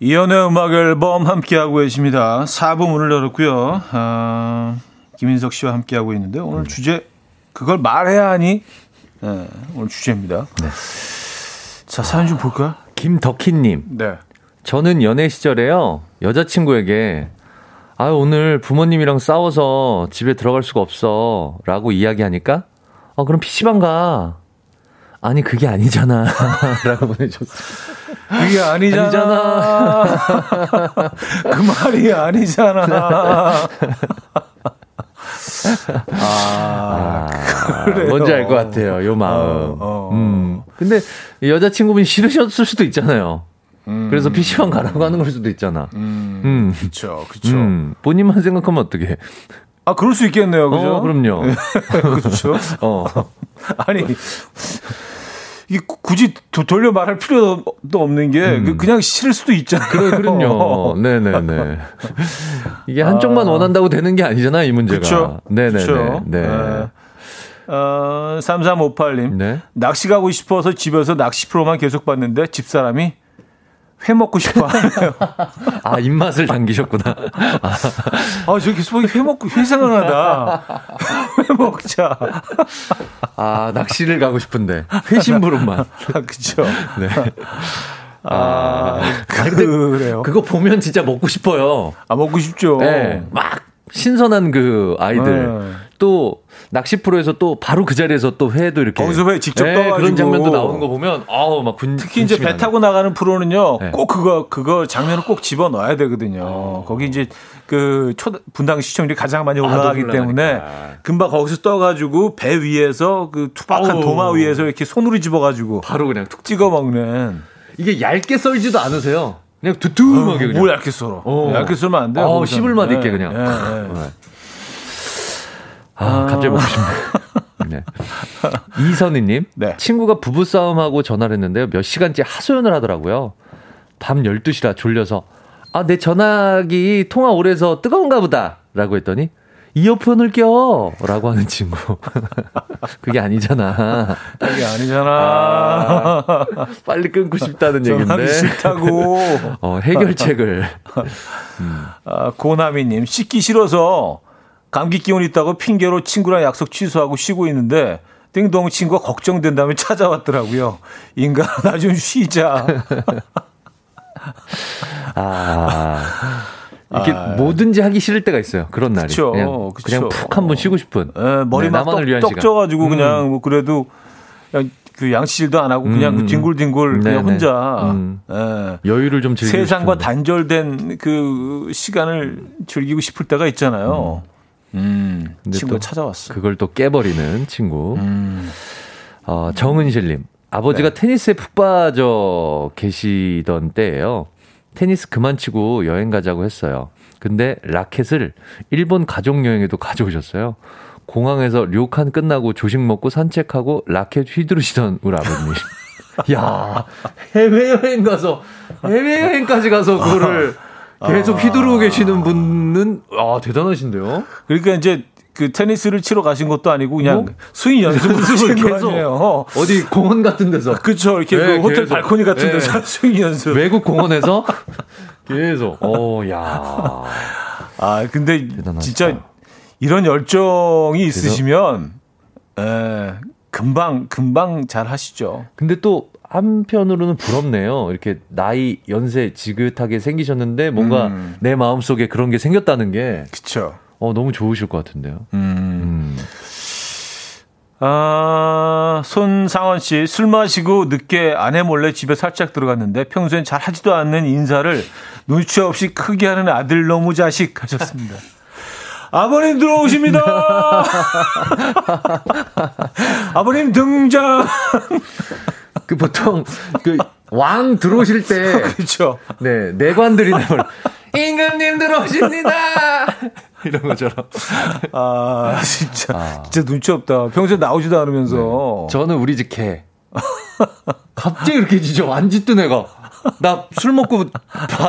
이연의 음악 앨범 함께하고 계십니다. 4부 문을 열었고요. 아, 김인석 씨와 함께하고 있는데 오늘 음. 주제 그걸 말해야 하니 네, 오늘 주제입니다. 네. 자 사연 좀 볼까요? 김덕희님. 네. 저는 연애 시절에요 여자친구에게 아 오늘 부모님이랑 싸워서 집에 들어갈 수가 없어라고 이야기하니까 어 그럼 PC방 가. 아니 그게 아니잖아. 라고 보내줬어요. 그게 아니잖아. 아니잖아. 그 말이 아니잖아. 아, 아 뭔지 알 것 같아요. 요 마음. 어, 어. 음. 근데 여자친구분이 싫으셨을 수도 있잖아요. 음. 그래서 PC방 가라고 하는 걸 수도 있잖아. 음. 음. 그쵸, 그쵸. 음. 본인만 생각하면 어떡해. 아, 그럴 수 있겠네요. 그죠? 어, 그럼요. 그렇죠. 어. 아니, 이게 굳이 돌려 말할 필요도 없는 게 음. 그냥 싫을 수도 있잖아요. 그래, 그럼요. 네네네. 이게 한쪽만 아. 원한다고 되는 게 아니잖아요, 이 문제가. 그렇죠. 네네네. 네. 네. 어, 3358님. 네. 낚시 가고 싶어서 집에서 낚시 프로만 계속 봤는데 집사람이 회 먹고 싶어 하네요. 아, 입맛을 당기셨구나. 아, 저기 계속 회 먹고 회 생각나다. 회 먹자. 아, 낚시를 가고 싶은데. 회 심부름만. 아, 그쵸. 네. 아, 아 그래요. 그거 보면 진짜 먹고 싶어요. 아, 먹고 싶죠. 네. 막 신선한 그 아이들. 네. 또 낚시 프로에서 또 바로 그 자리에서 또 회도 이렇게 거기서 회 직접 네, 떠가지고 그런 장면도 나오는 거 보면 아우 막 군, 특히 이제 배 타고 나가는 프로는요 네. 꼭 그거 그거 장면을 꼭 집어 넣어야 되거든요. 어. 거기 이제 그 초, 분당 시청률이 가장 많이 아, 올라가기 아, 때문에 금방 거기서 떠가지고 배 위에서 그 투박한 오. 도마 위에서 이렇게 손으로 집어가지고 바로 그냥 툭 찍어 먹는 이게 얇게 썰지도 않으세요. 그냥 두툼하게 어, 그냥. 뭐 얇게 썰어. 어. 얇게 썰면 안 돼요. 어, 씹을 맛 있게 그냥. 네, 네. 네. 아, 갑자기 먹고 싶네. 네. 이선희님, 네. 친구가 부부싸움하고 전화를 했는데요. 몇 시간째 하소연을 하더라고요. 밤 12시라 졸려서, 아, 내 전화기 통화 오래 해서 뜨거운가 보다. 라고 했더니, 이어폰을 껴! 라고 하는 친구. 그게 아니잖아. 그게 아니잖아. 아, 빨리 끊고 싶다는 얘기인데. 싫다고. 어, 해결책을. 음. 아, 고나미님, 씻기 싫어서 감기 기운 있다고 핑계로 친구랑 약속 취소하고 쉬고 있는데 띵동 친구가 걱정된다며 찾아왔더라고요. 인간 나좀 쉬자. 아. 이렇게 아, 뭐든지 하기 싫을 때가 있어요. 그런 날이. 그쵸, 그냥, 그쵸. 그냥 푹 한번 쉬고 싶은. 에, 머리만 네, 떡, 떡 쪄가지고 음. 그냥 뭐 그래도 그냥 그 양치질도 안 하고 그냥 음. 뒹굴뒹굴 그냥 혼자 음. 예. 여유를 좀 즐기고 세상과 싶은. 단절된 그 시간을 즐기고 싶을 때가 있잖아요. 음. 음, 친구가 찾아왔어. 그걸 또 깨버리는 친구. 음. 어, 정은실님. 아버지가 네. 테니스에 푹 빠져 계시던 때예요. 테니스 그만 치고 여행 가자고 했어요. 근데 라켓을 일본 가족 여행에도 가져오셨어요. 공항에서 료칸 끝나고 조식 먹고 산책하고 라켓 휘두르시던 우리 아버님. 야 해외 여행 가서 해외 여행까지 가서 그거를 계속 휘두르고 계시는 분은 아 대단하신데요. 그러니까 이제 그 테니스를 치러 가신 것도 아니고 그냥 뭐? 스윙 연습을 계속 어디 공원 같은 데서. 그렇죠 이렇게 네, 그 호텔 계속. 발코니 같은 데서 네. 스윙 연습. 외국 공원에서? 계속. 어야. 아 근데 대단하시다. 진짜 이런 열정이 있으시면 에, 금방 금방 잘 하시죠. 근데 또 한편으로는 부럽네요. 이렇게 나이 연세 지긋하게 생기셨는데 뭔가 음. 내 마음 속에 그런 게 생겼다는 게. 그렇죠. 어 너무 좋으실 것 같은데요. 음. 음. 아, 손상원 씨, 술 마시고 늦게 아내 몰래 집에 살짝 들어갔는데 평소엔 잘 하지도 않는 인사를 눈치 없이 크게 하는 아들 너무 자식 하셨습니다. 아버님 들어오십니다. 아버님 등장. 그 보통 그 왕 들어오실 때 그렇죠. 네 내관들이 나올 임금님 들어오십니다. 이런 것처럼. 아 진짜 아. 진짜 눈치 없다. 평소에 나오지도 않으면서. 네. 저는 우리 집 개. 갑자기 이렇게 지죠. 안 짖던 애가. 나 술 먹고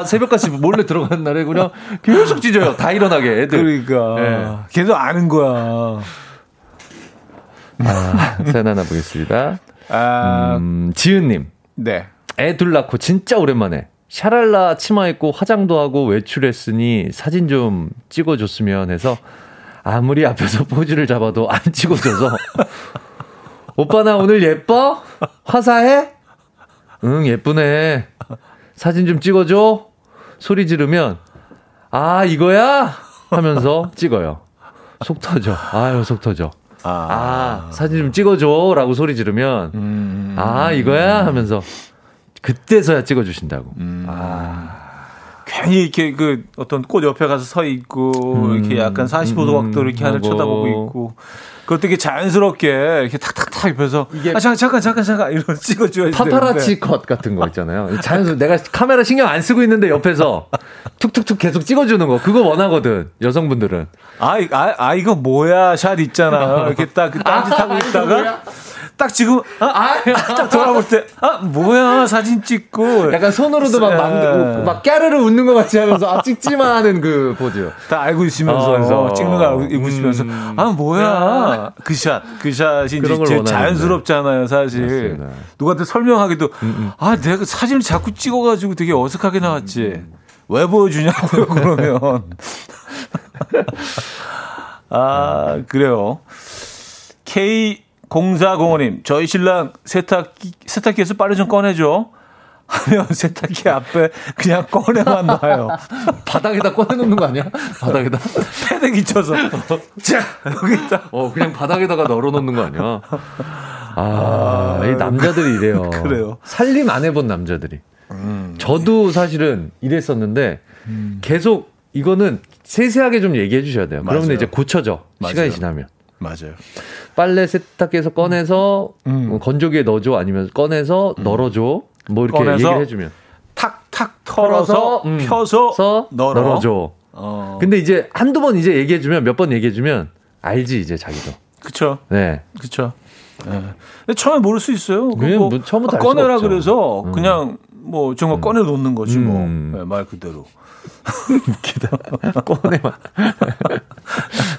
새벽까지 몰래 들어간 날에 그냥 계속 짖어요. 다 일어나게 애들. 그러니까. 네. 걔도 아는 거야. 아, 사연 하나 보겠습니다. 아, 음, 지은님. 네. 애 둘 낳고 진짜 오랜만에 샤랄라 치마 입고 화장도 하고 외출했으니 사진 좀 찍어줬으면 해서 아무리 앞에서 포즈를 잡아도 안 찍어줘서 오빠 나 오늘 예뻐? 화사해? 응 예쁘네. 사진 좀 찍어줘. 소리 지르면 아 이거야 하면서 찍어요. 속 터져. 아유 속 터져. 아, 아 사진 좀 찍어줘라고 소리 지르면 음, 아 이거야 하면서 그때서야 찍어주신다고. 음. 아. 괜히 이렇게 그 어떤 꽃 옆에 가서 서 있고 음, 이렇게 약간 45도 각도 이렇게 하늘 쳐다보고 있고. 그것 되게 자연스럽게 이렇게 탁탁탁 입혀서 이게 아 잠깐 잠깐 잠깐 잠깐 이런 찍어줘야 파파라치 컷 같은 거 있잖아요. 자연스럽 내가 카메라 신경 안 쓰고 있는데 옆에서 툭툭툭 계속 찍어주는 거. 그거 원하거든 여성분들은. 아, 아, 아 이거 뭐야? 샷 있잖아. 이렇게 딱 딴짓하고 아, 있다가 딱 지금 아, 아, 딱 돌아볼 때 아 뭐야 사진 찍고. 약간 손으로도 막 막, 막 깨르르 웃는 것 같이 하면서 아 찍지마 하는 그 포즈 다 알고 있으면서 어, 찍는 거 알고 있으면서 음, 아 뭐야. 그샷 그 샷이 이제 자연스럽잖아요 사실. 맞습니다. 누구한테 설명하기도 음, 음. 아 내가 사진을 자꾸 찍어가지고 되게 어색하게 나왔지. 음. 왜 보여주냐고요 그러면. 아 그래요. K 0405님, 저희 신랑 세탁기, 세탁기에서 빨리 좀 꺼내줘. 하면 세탁기 앞에 그냥 꺼내만 놔요. 바닥에다 꺼내놓는 거 아니야? 바닥에다? 패대기 쳐서. 자, 여기다. 어, 그냥 바닥에다가 널어놓는 거 아니야? 아, 아, 이 남자들이 이래요. 그래요. 살림 안 해본 남자들이. 음. 저도 사실은 이랬었는데, 음. 계속 이거는 세세하게 좀 얘기해 주셔야 돼요. 맞아요. 그러면 이제 고쳐져. 맞아요. 시간이 지나면. 맞아요. 빨래 세탁기에서 꺼내서 음. 뭐 건조기에 넣어줘 아니면 꺼내서 음. 널어줘 뭐 이렇게 얘기를 해주면 탁탁 털어서 음. 펴서 널어. 널어줘. 어. 근데 이제 한두 번 이제 얘기해주면 몇 번 얘기해주면 알지 이제 자기도. 그쵸. 네. 그쵸. 네. 근데 처음에 모를 수 있어요. 뭐, 뭐 처음부터 아, 꺼내라 그래서 음. 그냥 뭐 정말 음. 꺼내 놓는 거지 뭐. 음. 네, 말 그대로. 웃기다. 꺼내만.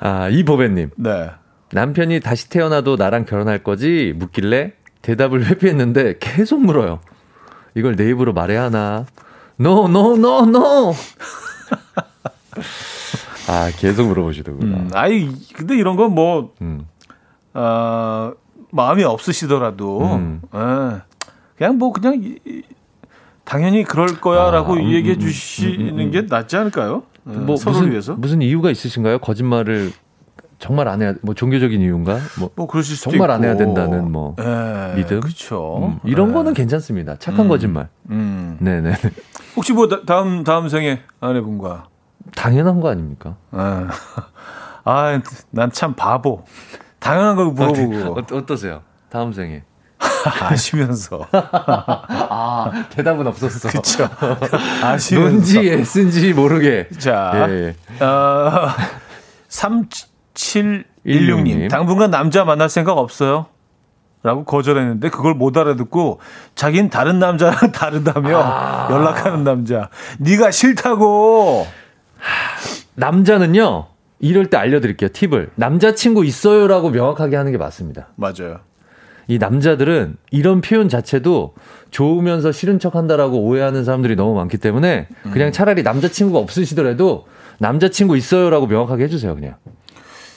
아, 이보배님. 네. 남편이 다시 태어나도 나랑 결혼할 거지? 묻길래 대답을 회피했는데 계속 물어요. 이걸 내 입으로 말해야 하나? No, no, no, no! 아, 계속 물어보시더군요. 음, 아이, 근데 이런 건 뭐, 음. 어, 마음이 없으시더라도, 음. 예, 그냥 뭐, 그냥, 당연히 그럴 거야 라고 아, 음, 얘기해 음, 음, 주시는 게 낫지 않을까요? 뭐 무슨 위해서? 무슨 이유가 있으신가요? 거짓말을 정말 안 해야 뭐 종교적인 이유인가? 뭐, 뭐 그러실 수도 정말 있고. 안 해야 된다는 뭐 에, 믿음. 그렇죠. 음, 이런 에. 거는 괜찮습니다. 착한 음, 거짓말. 음. 네 네. 혹시 뭐 다음 다음 생에 아내분과 당연한 거 아닙니까? 아, 난 참 바보. 당연한 걸 물어보고. 어, 어떠세요? 다음 생에. 아시면서. 아, 대답은 없었어. 그쵸. 아시면서. 뭔지 S인지 모르게. 자, 예. 어, 3716님. 당분간 남자 만날 생각 없어요? 라고 거절했는데 그걸 못 알아듣고 자긴 다른 남자랑 다르다며 아. 연락하는 남자. 네가 싫다고. 남자는요. 이럴 때 알려드릴게요. 팁을. 남자친구 있어요라고 명확하게 하는 게 맞습니다. 맞아요. 이 남자들은 이런 표현 자체도 좋으면서 싫은 척 한다라고 오해하는 사람들이 너무 많기 때문에 그냥 음. 차라리 남자친구가 없으시더라도 남자친구 있어요라고 명확하게 해주세요, 그냥.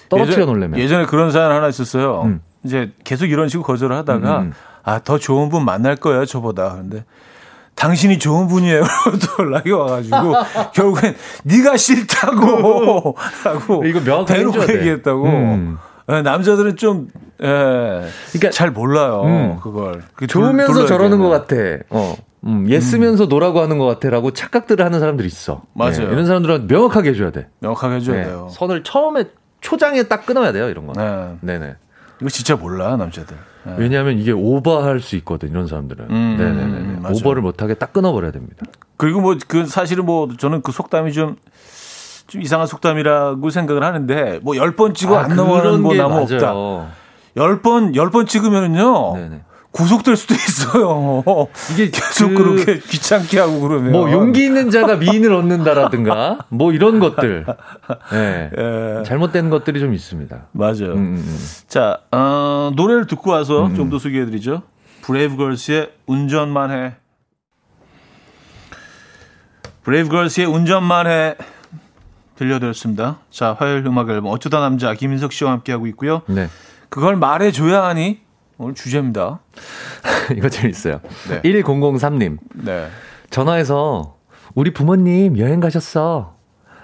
떨어뜨려 놓으려면. 예전에 그런 사연 하나 있었어요. 음. 이제 계속 이런 식으로 거절을 하다가 음. 음. 아, 더 좋은 분 만날 거예요, 저보다. 근데 당신이 좋은 분이에요. 또 연락이 와가지고 결국엔 네가 싫다고 라고 이거 명확하게 대놓고 얘기했다고. 음. 예, 남자들은 좀, 예, 그러니까 잘 몰라요. 음. 그걸. 좋으면서 저러는 것 같아. 어. 음, 얘 쓰면서 음. 노라고 하는 것 같아라고 착각들을 하는 사람들이 있어. 맞아요. 네, 이런 사람들은 명확하게 해줘야 돼. 명확하게 해줘야 네, 돼요. 선을 처음에 초장에 딱 끊어야 돼요. 이런 거. 네. 네네. 이거 진짜 몰라 남자들. 네. 왜냐하면 이게 오버할 수 있거든 이런 사람들은. 음, 네네네. 맞아요. 오버를 못하게 딱 끊어버려야 됩니다. 그리고 뭐 그 사실은 뭐 저는 그 속담이 좀. 좀 이상한 속담이라고 생각을 하는데 뭐 열 번 찍어 아, 안 넘어가는 뭐 나무 없다. 열 번 열 번 찍으면은요. 네네. 구속될 수도 있어요. 이게 계속 그, 렇게 귀찮게 하고 그러면. 뭐 용기 있는 자가 미인을 얻는다라든가 뭐 이런 것들. 네. 예. 잘못된 것들이 좀 있습니다. 맞아요. 음, 음. 음. 자, 어, 노래를 듣고 와서 음. 좀더 소개해드리죠. 브레이브걸스의 운전만 해. 브레이브걸스의 운전만 해. 들려드렸습니다. 자, 화요일 음악 앨범 어쩌다 남자 김인석 씨와 함께 하고 있고요. 네. 그걸 말해줘야 하니 오늘 주제입니다. 이거 재밌어요. 네. 1003님. 네. 전화해서 우리 부모님 여행 가셨어.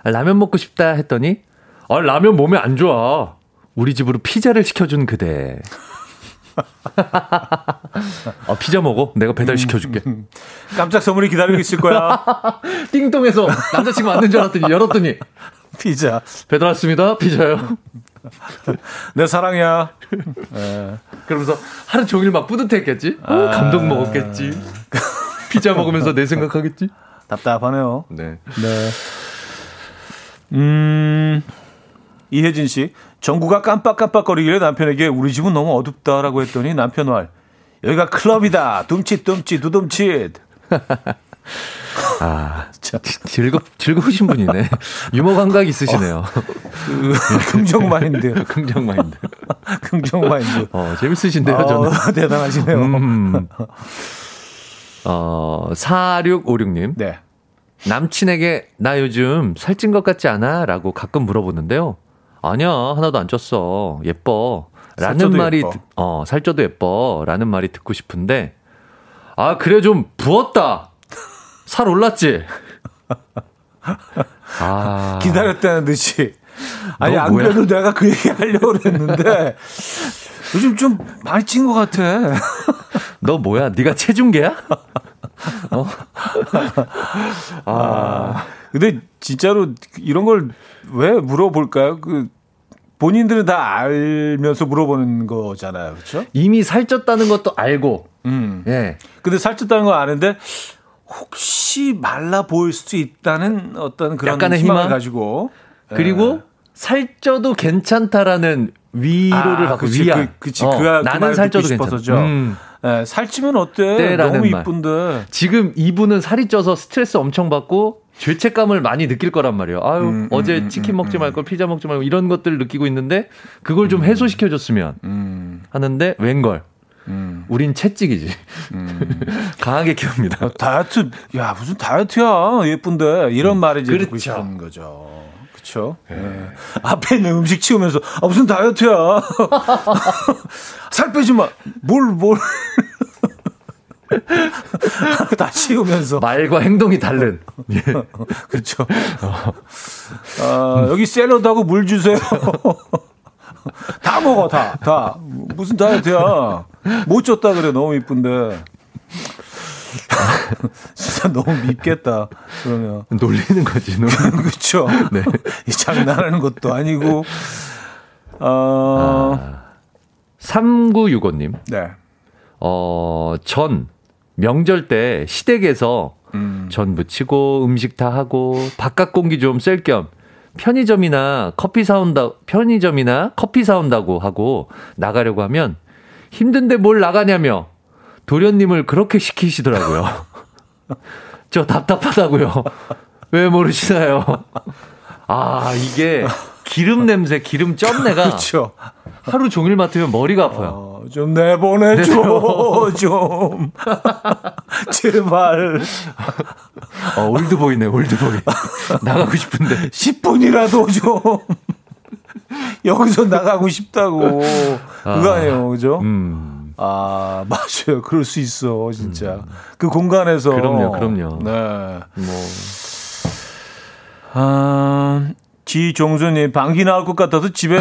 라면 먹고 싶다 했더니 아, 라면 몸에 안 좋아. 우리 집으로 피자를 시켜준 그대. 아, 피자 먹어? 내가 배달 시켜줄게. 깜짝 선물이 기다리고 있을 거야. 띵동에서 남자친구 왔는 줄 알았더니 열었더니. 피자. 배달 왔습니다. 피자요. 내 사랑이야. 네. 그러면서 하루 종일 막 뿌듯했겠지? 아, 어, 감동 먹었겠지. 피자 먹으면서 내 생각하겠지? 답답하네요. 네. 네. 음, 이혜진 씨. 정구가 깜빡깜빡거리길래 남편에게 우리 집은 너무 어둡다라고 했더니 남편 말. 여기가 클럽이다. 둠칫, 둠칫, 두둠칫. 아, 참. 즐겁, 즐거우신 분이네. 유머 감각 있으시네요. 어, 그, 긍정 마인드. 긍정 마인드. 긍정 마인드. 어, 재밌으신데요, 어, 저는. 대단하시네요. 음. 어, 4656님. 네. 남친에게 나 요즘 살찐 것 같지 않아? 라고 가끔 물어보는데요. 아니야, 하나도 안 쪘어. 예뻐. 라는 말이, 예뻐. 어, 살쪄도 예뻐. 라는 말이 듣고 싶은데, 아, 그래, 좀 부었다. 살 올랐지? 아. 기다렸다는 듯이. 아니, 안 뭐야? 그래도 내가 그 얘기 하려고 그랬는데, 요즘 좀 많이 찐 것 같아. 너 뭐야? 네가 체중계야? 어? 아. 근데 진짜로 이런 걸 왜 물어볼까요? 그 본인들은 다 알면서 물어보는 거잖아요. 그렇죠? 이미 살쪘다는 것도 알고. 음. 예. 근데 살쪘다는 거 아는데 혹시 말라 보일 수도 있다는 어떤 그런 약간의 희망을 희망? 가지고 그리고 예. 살쪄도 괜찮다라는 위로를 아, 갖고 그치, 위안. 그, 그치, 어, 그, 나는 살쪄도 괜찮죠. 음. 예, 살찌면 어때? 너무 이쁜데. 지금 이분은 살이 쪄서 스트레스 엄청 받고 죄책감을 많이 느낄 거란 말이에요. 아유, 음, 음 어제 음, 치킨 음, 먹지 음. 말걸, 피자 먹지 말고 이런 것들을 느끼고 있는데 그걸 좀 해소시켜 줬으면 하는데 웬걸. 음. 우린 채찍이지. 음. 강하게 키웁니다. 아, 다이어트, 야, 무슨 다이어트야. 예쁜데. 이런 음. 말이 이제 그렇죠. 싶은 거죠. 그쵸? 네. 네. 앞에 있는 음식 치우면서, 아, 무슨 다이어트야. 살 빼지 마. 뭘, 뭘. 다 치우면서. 말과 행동이 다른. 예. 그렇죠. 어. 아, 여기 샐러드하고 물 주세요. 다 먹어, 다, 다. 무슨 다이어트야. 못 줬다 그래, 너무 이쁜데. 진짜 너무 밉겠다. 그러면. 놀리는 거지, 놀 그렇죠. 네. 이 장난하는 것도 아니고. 어, 아, 3965님. 네. 어, 전, 명절 때 시댁에서 음. 전 부치고 음식 다 하고 바깥 공기 좀 쐴 겸 편의점이나 커피 사온다, 편의점이나 커피 사온다고 하고 나가려고 하면 힘든데 뭘 나가냐며 도련님을 그렇게 시키시더라고요. 저 답답하다고요. 왜 모르시나요? 아, 이게 기름 냄새, 기름 쩐내가 그렇죠. 하루 종일 맡으면 머리가 아파요. 어, 좀 내보내줘, 좀. 제발. 어, 올드보이네, 올드보이. 나가고 싶은데. 10분이라도 좀. 여기서 나가고 싶다고. 아, 그거 아니에요, 그죠? 음. 아, 맞아요. 그럴 수 있어, 진짜. 음. 그 공간에서. 그럼요, 그럼요. 네. 뭐. 아, 지종수님, 방귀 나올 것 같아서 집에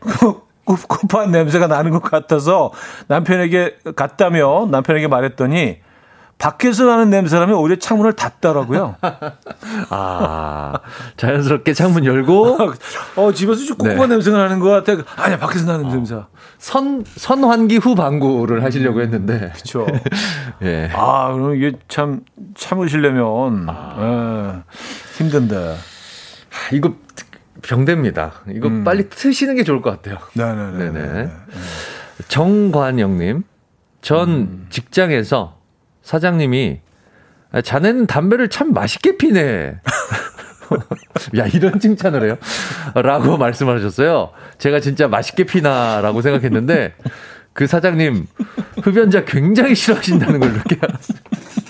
꿉꿉한 냄새가 나는 것 같아서 남편에게 갔다며 남편에게 말했더니 밖에서 나는 냄새라면 오히려 창문을 닫더라고요. 아, 자연스럽게 창문 열고, 어, 집에서 좀 꿉꿉한 네. 냄새가 나는 것 같아. 아니야, 밖에서 나는 어. 냄새. 선, 선환기 후 방구를 하시려고 했는데. 그쵸. 예. 아, 그럼 이게 참, 참으시려면, 아. 예, 힘든데. 아, 이거 병됩니다. 이거 음. 빨리 트시는 게 좋을 것 같아요. 네네네. 네네. 정관영님, 전 음. 직장에서 사장님이 아, 자네는 담배를 참 맛있게 피네. 야, 이런 칭찬을 해요? 라고 말씀하셨어요. 제가 진짜 맛있게 피나라고 생각했는데, 그 사장님, 흡연자 굉장히 싫어하신다는 걸 느껴 알았어요.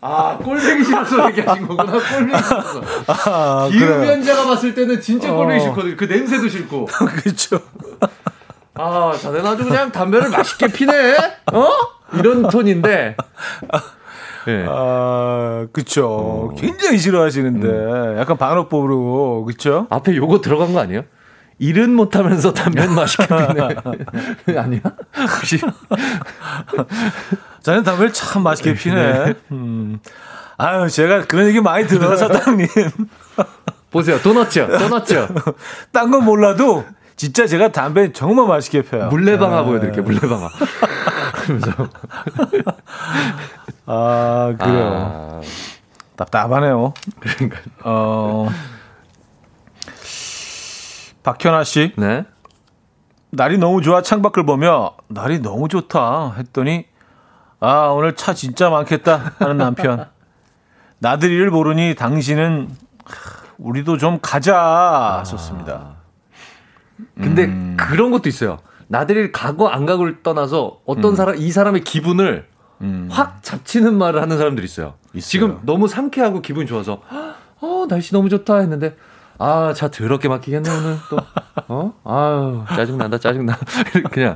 아, 꼴보기 싫어서 얘기하신 거구나. 꼴보기 싫어서. 아, 기흡연자가 봤을 때는 진짜 꼴보기 어. 싫거든요. 그 냄새도 싫고. 그렇죠. 아, 자네는 아주 그냥 담배를 맛있게 피네? 어? 이런 톤인데. 네. 아, 그쵸. 어. 굉장히 싫어하시는데. 음. 약간 반어법으로, 그쵸? 앞에 요거 들어간 거 아니에요? 일은 못하면서 담배는 맛있게 피네. 아니야? 혹시? 자네 담배를 참 맛있게 피네. 네. 음. 아유, 제가 그런 얘기 많이 들어요, 사장님. 보세요. 도넛죠? 도넛죠? 딴건 몰라도 진짜 제가 담배 정말 맛있게 펴요. 물레방아 네. 보여드릴게요, 물레방아. 아, 그래요. 아... 답답하네요. 그러니까. 어. 박현아 씨. 네. 날이 너무 좋아 창밖을 보며 날이 너무 좋다 했더니 아, 오늘 차 진짜 많겠다 하는 남편. 나들이를 모르니 당신은 우리도 좀 가자 썼습니다. 근데 음. 그런 것도 있어요. 나들이를 가고 안 가고를 떠나서 어떤 음. 사람 이 사람의 기분을 음. 확 잡치는 말을 하는 사람들이 있어요. 있어요. 지금 너무 상쾌하고 기분이 좋아서 어 날씨 너무 좋다 했는데 아, 차 더럽게 막히겠네, 오늘 또. 어? 아유, 짜증난다, 짜증나. 그냥,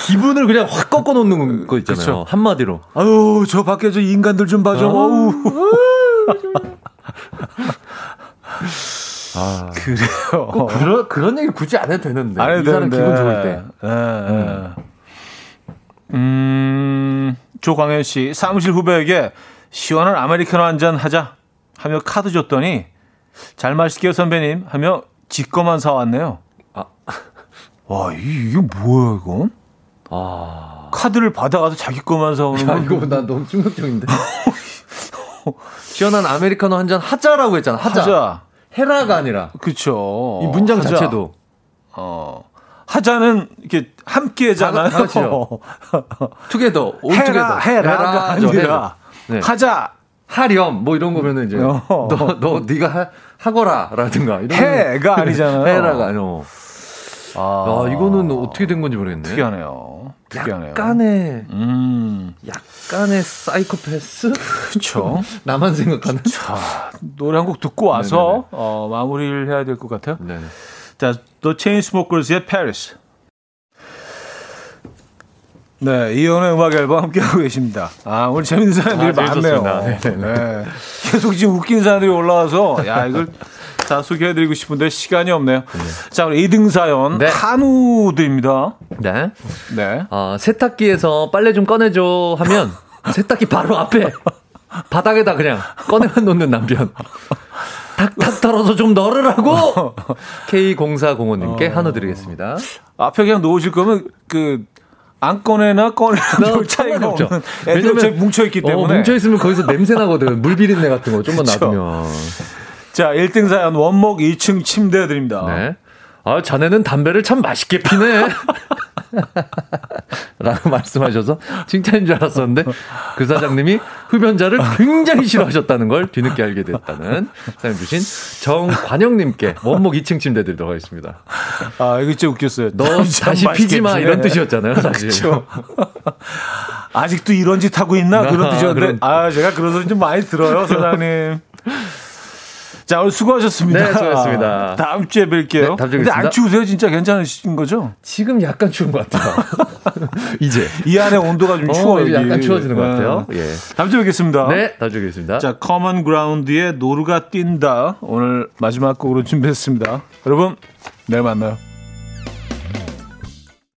기분을 그냥 확 꺾어 놓는 거 있잖아요. 그쵸. 한마디로. 아유, 저 밖에 저 인간들 좀 봐줘. 어? 어우. 아, 그래요. 꼭 그런, 그런 얘기 굳이 안 해도 되는데. 안 해도 되는데. 기분 좋을 때. 에, 음. 음, 조광현 씨, 사무실 후배에게 시원한 아메리카노 한 잔 하자 하며 카드 줬더니 잘 마실게요, 선배님. 하며 지 거만 사왔네요. 아. 와, 이, 게 뭐야, 이건? 아. 카드를 받아가서 자기 거만 사오는 거. 이거 나 너무 충격적인데. 시원한 아메리카노 한 잔 하자라고 했잖아. 하자. 하자. 헤라가 아니라. 그쵸. 이 문장 하자. 자체도. 어. 하자는 이렇게 함께잖아요. 투게더, 올 투게더. 해라가 아니라 네. 하자. 하렴 뭐 이런 거면은 이제 어. 너너 네가 하, 하거라라든가 이런 해가 아니잖아요. 해라가 아니요. 아, 아, 이거는 어떻게 된 건지 모르겠네. 특이하네요. 특이하네요. 약간의 음. 약간의 사이코패스? 그렇죠. 나만 생각하는. 자, 노래 한 곡 듣고 와서 어, 마무리를 해야 될 것 같아요. 네. 자, 또 체인스모커즈의 Paris. 네, 이연의 음악 앨범 함께하고 계십니다. 아, 오늘 재밌는 사람들이 아, 많네요. 네, 네, 네. 네. 계속 지금 웃긴 사람들이 올라와서, 야, 이걸 다 소개해드리고 싶은데 시간이 없네요. 네. 자, 우리 2등 사연. 네. 한우드입니다. 네. 네. 어, 세탁기에서 빨래 좀 꺼내줘 하면 세탁기 바로 앞에 바닥에다 그냥 꺼내만 놓는 남편. 탁탁 털어서 좀 넣으라고! K0405님께 어. 한우 드리겠습니다. 앞에 그냥 놓으실 거면 그, 안 꺼내나 꺼내나 별 차이가 없죠. 왜냐면 뭉쳐 있기 어, 때문에. 어, 뭉쳐 있으면 거기서 냄새 나거든. 물 비린내 같은 거 좀만 놔두면. 자, 1등 사연 원목 2층 침대 드립니다. 네. 아, 자네는 담배를 참 맛있게 피네. 라고 말씀하셔서 칭찬인 줄 알았었는데 그 사장님이 흡연자를 굉장히 싫어하셨다는 걸 뒤늦게 알게 됐다는 사연 주신 정관영님께 원목 2층 침대 드리도록 하겠습니다. 아, 이거 진짜 웃겼어요. 너 다시 피지 마 이런 뜻이었잖아요, 사실. 그렇죠. 아직도 이런 짓 하고 있나? 그런 아, 뜻이었는데. 아, 제가 그런 소리 좀 많이 들어요, 사장님. 자, 오늘 수고하셨습니다. 네, 수고하셨습니다. 다음 주에 뵐게요. 네, 다음 주에 근데 안 추우세요? 진짜 괜찮으신 거죠? 지금 약간 추운 것 같아요. 이제. 이 안에 온도가 좀 어, 추워요. 약간 추워지는 것 같아요. 네. 예. 다음 주에 뵙겠습니다. 네, 다음 주에 뵙겠습니다. 자, 커먼 그라운드의 노루가 뛴다. 오늘 마지막 곡으로 준비했습니다. 여러분, 내일 만나요.